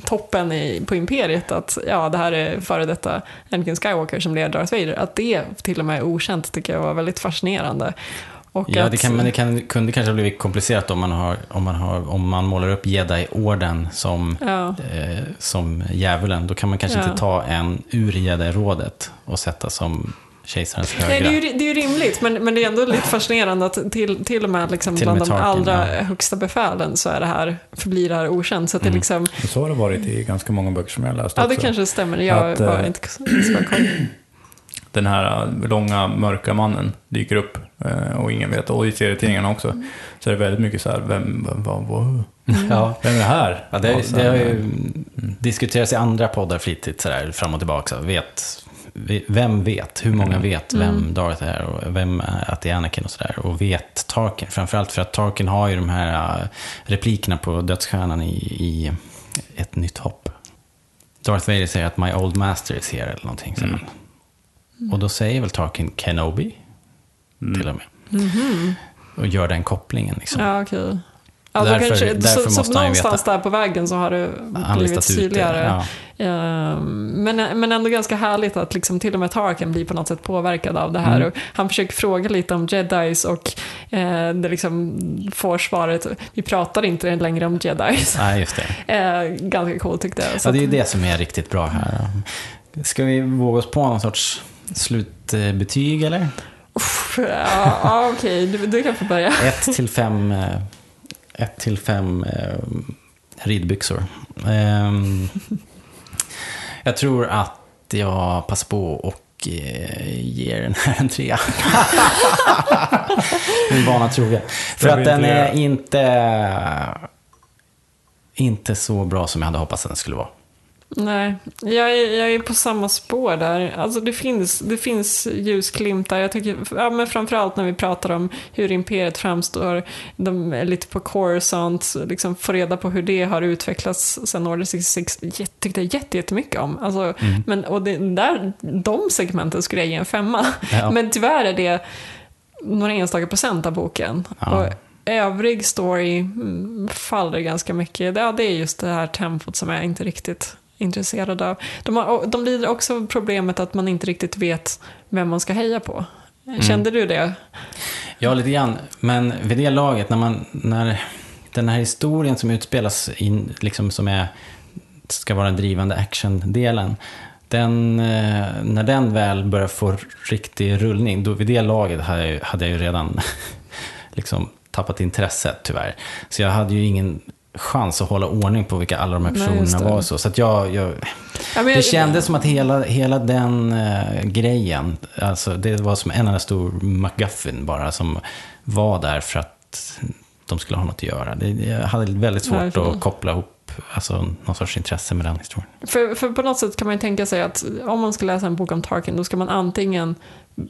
toppen i, på Imperiet, att ja, det här är före detta Anakin Skywalker som leder Darth Vader. Att det till och med är okänt tycker jag var väldigt fascinerande. Och Ja, det, kan, men det kan, kunde kanske ha blivit komplicerat om man, har, om man, har, om man målar upp Jedi-orden som, Ja. eh, som djävulen. Då kan man kanske Ja. inte ta en ur Jedi-rådet och sätta som kejsarens högra. Nej, det är ju, det är ju rimligt, men, men det är ändå lite fascinerande att till, till och med, liksom Till bland med de Tarkin, allra ja. högsta befälen så är det här, förblir det här okänt. Så att det Mm. liksom, Och så har det varit i ganska många böcker som jag har läst ja det också. kanske stämmer. Jag Att, var eh, inte så. Den här äh, långa mörka mannen dyker upp äh, och ingen vet. Och i serietidningarna också. Så är det väldigt mycket så här, vem, vem, vad, vad, Ja. vem är det här? Ja, det, sen, det har ju eh, diskuterats i andra poddar flitigt sådär, fram och tillbaka. Vet, vem vet? Hur många vet vem Darth är och vem är, att det är Anakin och sådär? Och vet Tarkin? Framförallt för att Tarkin har ju de här äh, replikerna på dödsstjärnan i, i Ett nytt hopp. Darth Vader säger att My old master is here eller någonting. säger Mm. han. Och då säger väl Tarkin Kenobi Mm. till och med. Och gör den kopplingen liksom. Ja, okej. Ja, Därför- kanske, därför så, så måste han ju någonstans veta. där på vägen så har det Han blivit tydligare. Ja. Ehm, Men, men ändå ganska härligt att liksom till och med Tarkin blir på något sätt påverkad av det här. Mm. Och han försöker fråga lite om jedis och eh, det liksom får svaret, vi pratar inte längre om jedis. Nej, just det. Eh, ganska coolt tyckte jag. Så Ja, det är ju det som är riktigt bra här. Ska vi våga oss på någon sorts slutbetyg eller? Uff, ja, ja, okej, du, du kan få börja. Ett till fem, eh, ett till fem eh, ridbyxor. Ehm, jag tror att jag passar på och eh, ger den här en trea. Min vana trogen. För att den är inte, inte så bra som jag hade hoppats att den skulle vara. Nej, jag är, jag är på samma spår där. Alltså det finns, det finns ljusglimtar. Jag tycker, ja, men framförallt när vi pratar om hur imperiet framstår. De är lite på Coruscant, liksom få reda på hur det har utvecklats sen Order 66. Jag tyckte jag jätte- jättemycket om. Alltså, men, och det, där, de segmenten skulle jag ge en femma. Ja. Men tyvärr är det några enstaka procent av boken. Ja. Och övrig story mm, faller ganska mycket. Ja, det är just det här tempot som jag inte riktigt intresserad av. De, har, de lider också av problemet att man inte riktigt vet vem man ska heja på. Kände du det? Ja, lite grann. Men vid det laget, när, man, när den här historien som utspelas, in, liksom som är, ska vara den drivande actiondelen, den, eh, när den väl börjar få riktig rullning, då vid det laget hade jag, ju- hade jag ju redan liksom tappat intresset tyvärr. Så jag hade ju ingen chans att hålla ordning på vilka alla de här Nej, personerna det. var. Så, så att jag, jag, Ja, det jag- kändes som att hela, hela den eh, grejen, alltså det var som en enda stor McGuffin bara som var där för att de skulle ha något att göra. Det, jag hade väldigt svårt Verkligen. att koppla ihop alltså, någon sorts intresse med den historien. För, för på något sätt kan man ju tänka sig att om man ska läsa en bok om Tarkin då ska man antingen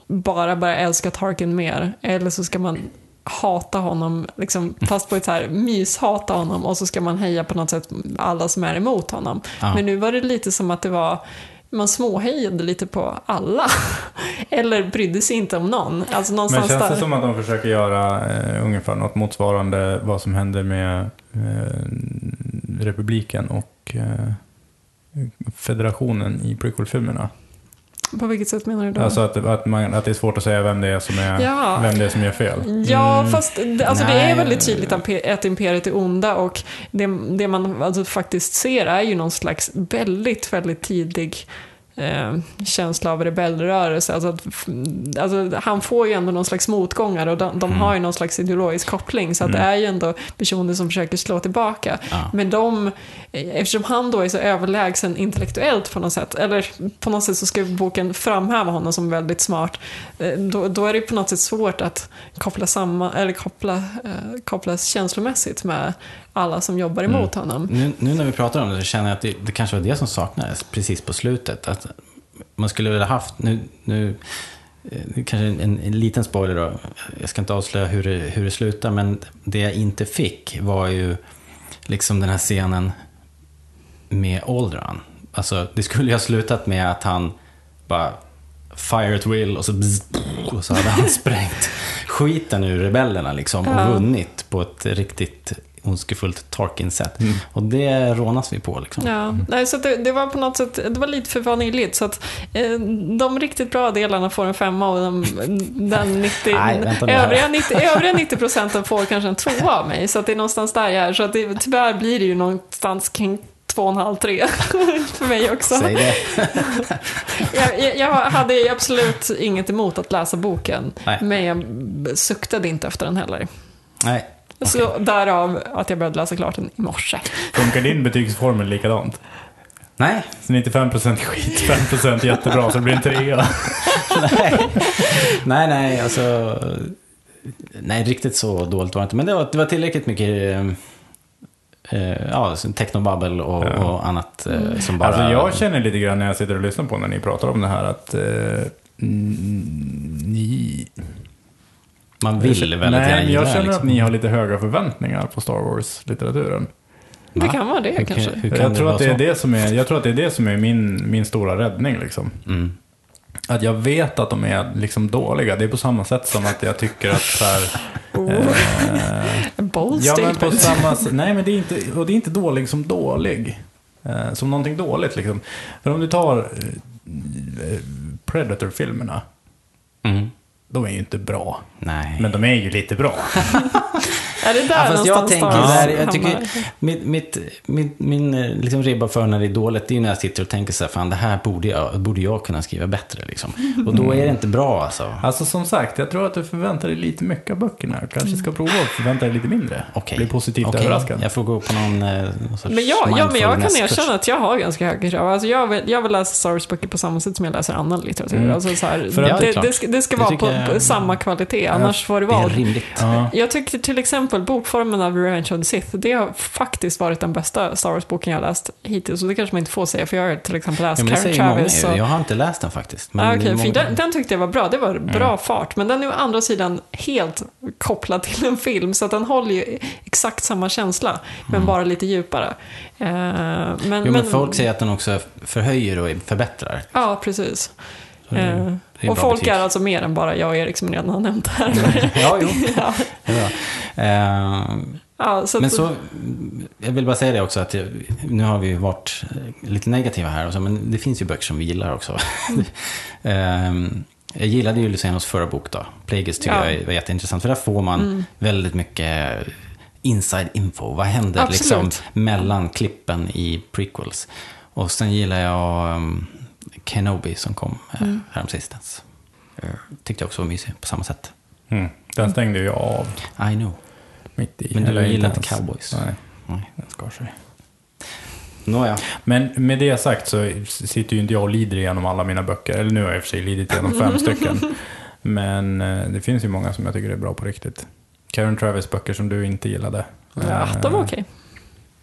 bara börja älska Tarkin mer eller så ska man hata honom, liksom, fast på ett så här myshata honom och så ska man heja på något sätt alla som är emot honom. Ja. Men nu var det lite som att det var man småhejade lite på alla. Eller brydde sig inte om någon. Alltså Men någonstans känns det där. som att de försöker göra eh, ungefär något motsvarande vad som händer med eh, republiken och eh, federationen i prequel-filmerna? På vilket sätt menar du då? Alltså att, att, man, att det är svårt att säga vem det är som, är, Ja. vem det är som gör fel. Ja, fast det, alltså det är väldigt tydligt att imperiet är onda och det, det man alltså faktiskt ser är ju någon slags väldigt, väldigt tidig eh, känsla av rebellrörelse. Alltså, att, alltså han får ju ändå någon slags motgångar och de, de har ju någon slags ideologisk koppling så att det är ju ändå personer som försöker slå tillbaka. Ja. Men de, eftersom han då är så överlägsen intellektuellt på något sätt, eller på något sätt så ska boken framhäva honom som väldigt smart, eh, då, då är det på något sätt svårt att koppla samman, eller koppla, eh, kopplas känslomässigt med alla som jobbar emot honom. Nu, nu när vi pratar om det så känner jag att det, det kanske var det som saknades precis på slutet. Att man skulle väl ha haft, nu, nu eh, kanske en, en liten spoiler då, jag ska inte avslöja hur det, hur det slutar, men det jag inte fick var ju liksom den här scenen med Aldran. Alltså, det skulle ju ha slutat med att han bara fire at will och så, bzz, och så hade han sprängt skiten ur rebellerna liksom och Ja. vunnit på ett riktigt ondskefullt Tarkin-sätt. Och det rånas vi på liksom. Ja, nej, så det, det var på något sätt, det var lite för vaniljigt. Så att eh, de riktigt bra delarna får en femma och de, den 90, Nej, övriga, 90, övriga 90 procenten får kanske en tvåa av mig. Så att det är någonstans där jag är. Så att det, tyvärr blir det ju någonstans kring två och en halv, tre för mig också. Säg det. Jag, jag, jag hade absolut inget emot att läsa boken, Nej. men jag suktade inte efter den heller. Nej. Så därav att jag började läsa klart den i morse. Funkar din betygsformel likadant? Nej. Så 95% skit, 5% jättebra, så det blir en trea. nej. nej, nej, alltså... Nej, riktigt så dåligt var det inte. Men det var, det var tillräckligt mycket eh, eh, ja, technobabbel och, Ja. och annat eh, som bara... Alltså jag känner lite grann när jag sitter och lyssnar på när ni pratar om det här att eh, mm, ni... Man vill väldigt Nej, gärna men gilla jag känner liksom. att ni har lite höga förväntningar på Star Wars-litteraturen. Det Va? kan vara det Hur kan- kanske. hur kan Jag det tror, att det är det som är, jag tror att det är det som är min, min stora räddning. Liksom. Mm. Att jag vet att de är liksom dåliga. Det är på samma sätt som att jag tycker att så här, Oh, eh, en bold Ja, men på samma Nej, men det är inte, och det är inte dålig som dålig. Eh, som någonting dåligt liksom. För om du tar eh, Predator-filmerna. Mm. De är ju inte bra. Nej. Men de är ju lite bra. Är det där Ja, fast jag tänker Wars där, jag tycker, mitt, mitt, min, min eh, liksom ribba för när det är dåligt, det är när jag sitter och tänker så här, fan det här borde jag, borde jag kunna skriva bättre liksom. Och då är det inte bra alltså. Alltså som sagt, jag tror att du förväntar dig lite mycket av böckerna. Kanske ska prova att förvänta dig lite mindre. Okej. Bli positivt Okej, överraskad. Jag får gå på någon, eh, någon sorts Men jag, ja, men jag kan erkänna att jag har ganska höga krav. Alltså jag, vill, jag vill läsa Star Wars-böcker på samma sätt som jag läser annan litteratur. Mm. Alltså så här, det, det det, ska, det ska Det vara på, jag- på samma kvalitet, annars får det Det är vara. rimligt. Ja. Jag tycker till exempel bokformen av Revenge of the Sith, det har faktiskt varit den bästa Star Wars-boken jag har läst hittills. Och det kanske man inte får säga, för jag har till exempel läst Ja, men Karen Travis. och- Jag har inte läst den faktiskt. Men Ah, Okej, många- den, den tyckte jag var bra. Det var bra fart. Men den är å andra sidan helt kopplad till en film. Så att den håller ju exakt samma känsla, men bara lite djupare. Eh, men, Jo, men folk säger att den också förhöjer och förbättrar. Ja, precis. Så det är och folk betyg. är alltså mer än bara jag och Erik som redan har nämnt här. Ja, jo. ja. Eh, ja, så Men så, jag vill bara säga det också att nu har vi varit eh, lite negativa här, och så, men det finns ju böcker som vi gillar också. Ehm, jag gillade ju Lucianos förra bok då, Plagueis tycker Ja. jag var jätteintressant, för där får man väldigt mycket inside info. Vad händer Absolut. liksom mellan klippen i prequels? Och sen gillar jag um, Kenobi som kom uh, häromsistens. Uh, tyckte jag också var mysig på samma sätt. Mm. Den stängde jag av I know. mitt i. Men du gillar inte cowboys? Nej, Nej. den skar sig. Nåja. Men med det sagt så sitter ju inte jag och lider igenom alla mina böcker. Eller nu har jag i och för sig lidit igenom fem stycken. Men eh, det finns ju många som jag tycker är bra på riktigt. Karen Travis böcker som du inte gillade. ja, de var Eh, okej.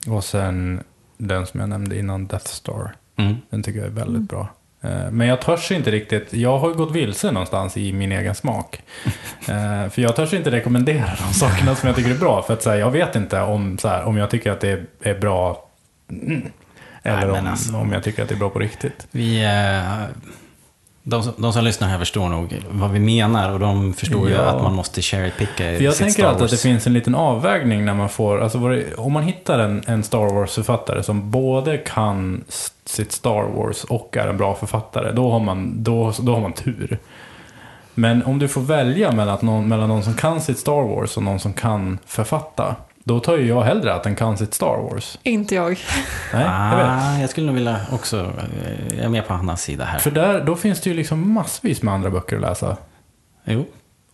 Och sen den som jag nämnde innan, Death Star. Mm. Den tycker jag är väldigt bra. Eh, Men jag törs inte riktigt, jag har ju gått vilse någonstans i min egen smak. Eh, För jag törs inte rekommendera de sakerna som jag tycker är bra. För att så här, jag vet inte om, så här, om jag tycker att det är, är bra mm, eller Nej, om, alltså. om jag tycker att det är bra på riktigt. Vi, eh, de, som- de som lyssnar här förstår nog vad vi menar och de förstår ju Ja. att man måste cherry picka För jag tänker Star alltid att det Wars. finns en liten avvägning när man får, alltså om man hittar en, en Star Wars-författare som både kan sitt Star Wars och är en bra författare, då har man, då, då har man tur. Men om du får välja mellan, någon, mellan någon som kan sitt Star Wars och någon som kan författa, då tar ju jag hellre att den kan sitt Star Wars. Inte jag. Nej, jag vet. ah, jag skulle nog vilja också, eh, jag är med på Hannas sida här. För där, då finns det ju liksom massvis med andra böcker att läsa. Jo.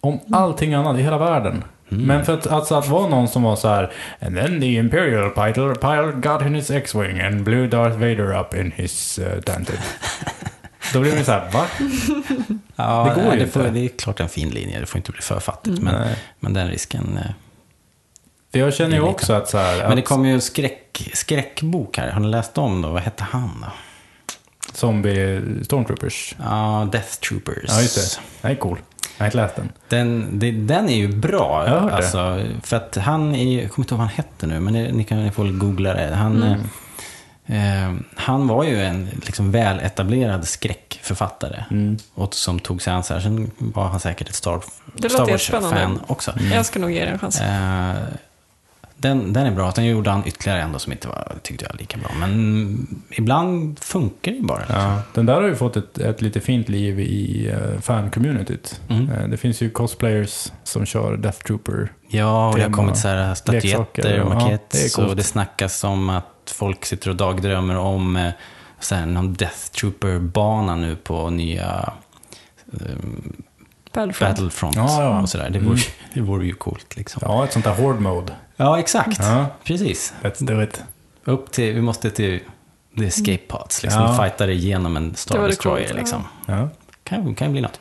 Om allting annat i hela världen. Men för att, alltså, att vara någon som var så här And then the Imperial pilot, pilot got in his X-Wing and blew Darth Vader up in his uh, tanted. Då blir man så här, va? Ja, Det går nej, ju det, får, inte. det är klart en fin linje, det får inte bli för fattigt. Men, Nej. men den risken... För jag känner ju också att så här, Men det att kom ju en skräck, skräckbok här, har ni läst om då? Vad hette han då? zombie stormtroopers. Ja, Death Troopers. Ja, just det. Den är cool. Jag har inte läst den. Den, det, den är ju bra. Jag har hört det. alltså, för att han är, jag kommer inte ihåg vad han hette nu, men det, ni kan ni får väl googla det. Han, Mm. eh, eh, han var ju en liksom väl etablerad skräck författare. Mm. Och som tog sig an så här. Sen var han säkert ett Star, Det Star låter Wars-fan jättespännande. också. Jag ska nog ge det en chans. Eh, den, den är bra. Sen gjorde han ytterligare en då som inte var, tyckte jag, lika bra. Men ibland funkar det ju bara. Liksom. Ja, den där har ju fått ett, ett lite fint liv i uh, fan-communityt. Mm. Eh, det finns ju cosplayers som kör Death Trooper. Ja, och det har kommit så här statyetter och ja, maketter. det så coolt. det snackas om att folk sitter och dagdrömmer om eh, så här, någon Death Trooper-bana nu på nya um, Battlefront. Battlefront. Ja, ja. Och så där. Det, vore, det vore ju coolt liksom. Ja, ett sånt där hård mode. Ja, exakt. Ja, Precis. let's do it. Upp till, vi måste till the escape pods. Liksom. Ja. Fighta dig igenom en Star Det vore Destroyer. coolt, liksom. Ja. kan, kan bli något.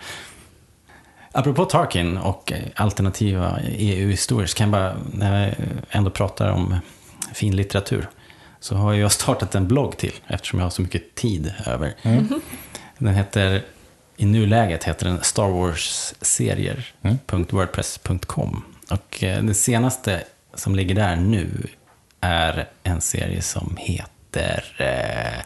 Apropå Tarkin och eh, alternativa EU-historier så kan jag bara, när jag ändå pratar om fin litteratur, så har jag startat en blogg till eftersom jag har så mycket tid över. Den heter, i nuläget heter den Star Wars-serier.wordpress.com. Och eh, den senaste som ligger där nu är en serie som heter eh,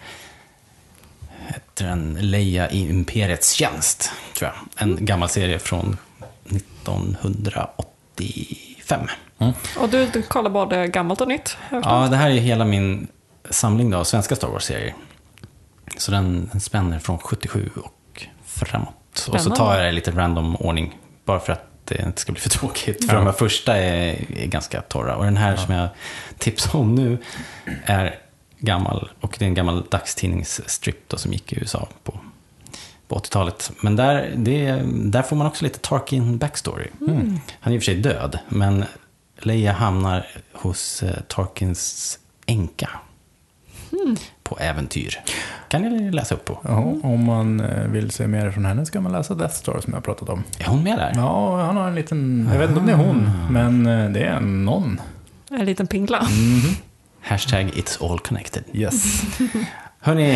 heter den Leia i Imperiets tjänst, tror jag. En gammal serie från 1985. Och du, du kollar både gammalt och nytt? Ja, det här är hela min samling av svenska Star Wars-serier. Så den, den spänner från 77 och framåt. Och så tar jag det i lite random ordning, bara för att det inte ska bli för tråkigt. För de här första är, är ganska torra. Och den här som jag tipsar om nu är gammal, och det är en gammal dagstidningsstrip då, som gick i USA på, på 80-talet. Men där, det, där får man också lite Tarkin backstory. Han är i och för sig död, men Leia hamnar hos eh, Tarkins änka på äventyr. Kan ni läsa upp på. Ja, om man eh, vill se mer från henne ska man läsa Death Star som jag pratat om. Är hon med där? Ja, han har en liten, jag vet inte om det är hon, men eh, det är någon. En liten pingla. Hashtag it's all connected. Yes. Hörni,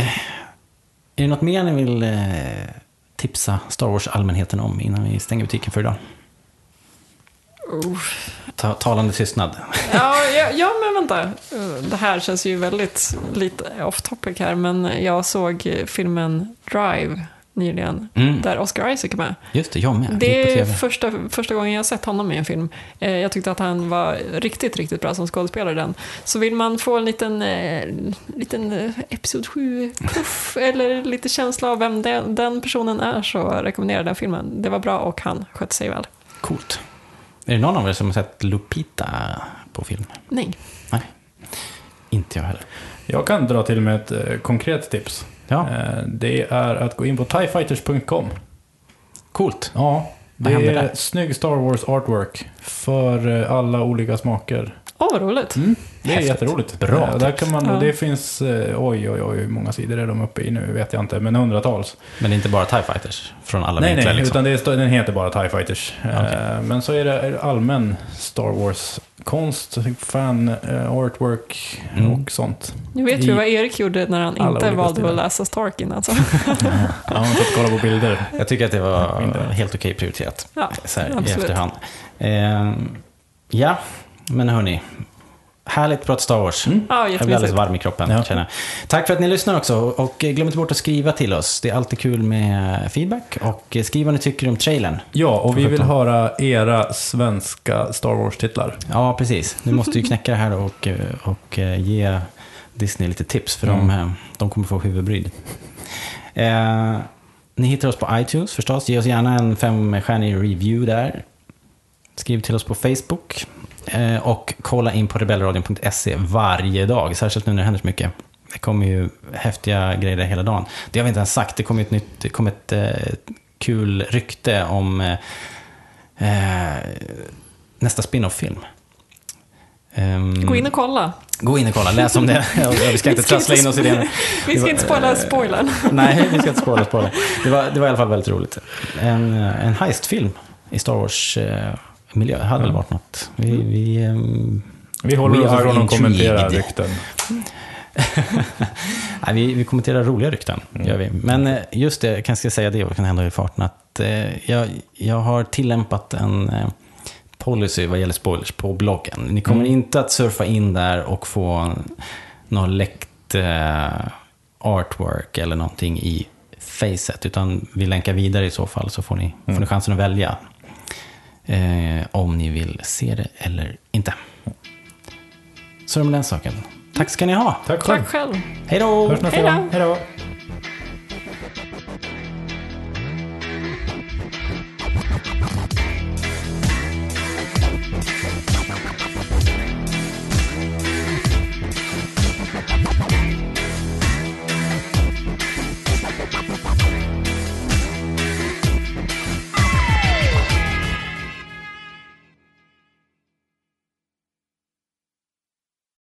är det något mer ni vill eh, tipsa Star Wars-allmänheten om innan vi stänger butiken för idag? Oh. Ta, talande tystnad. Ja, ja, ja, men vänta. Det här känns ju väldigt lite off topic här, men jag såg filmen Drive nyligen, Mm. där Oscar Isaac är med. Just det, jag med. Det är första, första gången jag har sett honom i en film. Eh, Jag tyckte att han var riktigt, riktigt bra som skådespelare i den. Så vill man få en liten, eh, liten eh, Episod 7-puff eller lite känsla av vem den, den personen är så rekommenderar jag den filmen. Det var bra och han skötte sig väl. Coolt. Är det någon av er som har sett Lupita på film? Nej. Nej, inte jag heller. Jag kan dra till med ett eh, konkret tips. Ja, Eh, det är att gå in på tiefighters.com. coolt. Ja, det är där? snygg Star Wars artwork för eh, alla olika smaker. Åh, vad roligt. Mm, det är Häftigt. jätteroligt. Bra Eh, där kan man, Ja. Det finns, eh, oj oj oj, hur många sidor är de uppe i nu vet jag inte, men hundratals. Men det är inte bara TIE Fighters från alla nej, vinklar nej, liksom. utan det är, den heter bara TIE Fighters. Eh, Okej. Men så är det allmän Star Wars-konst, fan, eh, artwork Mm. och sånt. Nu vet vi vad Erik gjorde när han inte valde stilar. att läsa Starkin. Alltså. Ja, man får kolla på bilder. Jag tycker att det var Mindre. helt okej prioriterat. Ja, så här, i efterhand. Eh, ja, men hörni. Härligt prat Star Wars. Mm. Ja, Jag blir alldeles varm i kroppen. Ja. Känner. Tack för att ni lyssnar också. Och glöm inte bort att skriva till oss. Det är alltid kul med feedback. Och skriv vad ni tycker om trailern. Ja, och vi vill 17. höra era svenska Star Wars-titlar. Ja, precis. Nu måste vi knäcka det här och, och eh, ge Disney lite tips. För de, Mm. eh, de kommer få huvudbry. Eh, ni hittar oss på iTunes förstås. Ge oss gärna en femstjärnig review där. Skriv till oss på Facebook. Eh, och kolla in på rebellradion.se varje dag. Särskilt nu när det händer så mycket. Det kommer ju häftiga grejer hela dagen. Det har vi inte ens sagt. Det kommer ett, nytt, det kommer ett eh, kul rykte om eh, eh, nästa spin-off-film. Ehm, Gå in och kolla. gå in och kolla, läs om det. Vi ska inte trassla in oss i det. Vi ska inte spoila spoilern. Nej, vi ska inte spoila spoila. Det var, det var i alla fall väldigt roligt. En, en heistfilm i Star Wars-miljö. Det hade väl varit något. Vi, vi, ehm, Vi håller oss ifrån att kommentera rykten. nej, vi, vi kommenterar roliga rykten, Mm. gör vi. Men eh, just det, jag kanske ska säga det, och kan hända i farten, att eh, jag, jag har tillämpat en eh, policy vad gäller spoilers på bloggen. Ni kommer Mm. inte att surfa in där och få något läckt eh, artwork eller någonting i facet, utan vi länkar vidare i så fall så får ni, får ni chansen att välja eh, om ni vill se det eller inte. Så är det med den saken. Tack ska ni ha. Tack själv. Själv. Hej då. Hörs nästa. Hej då.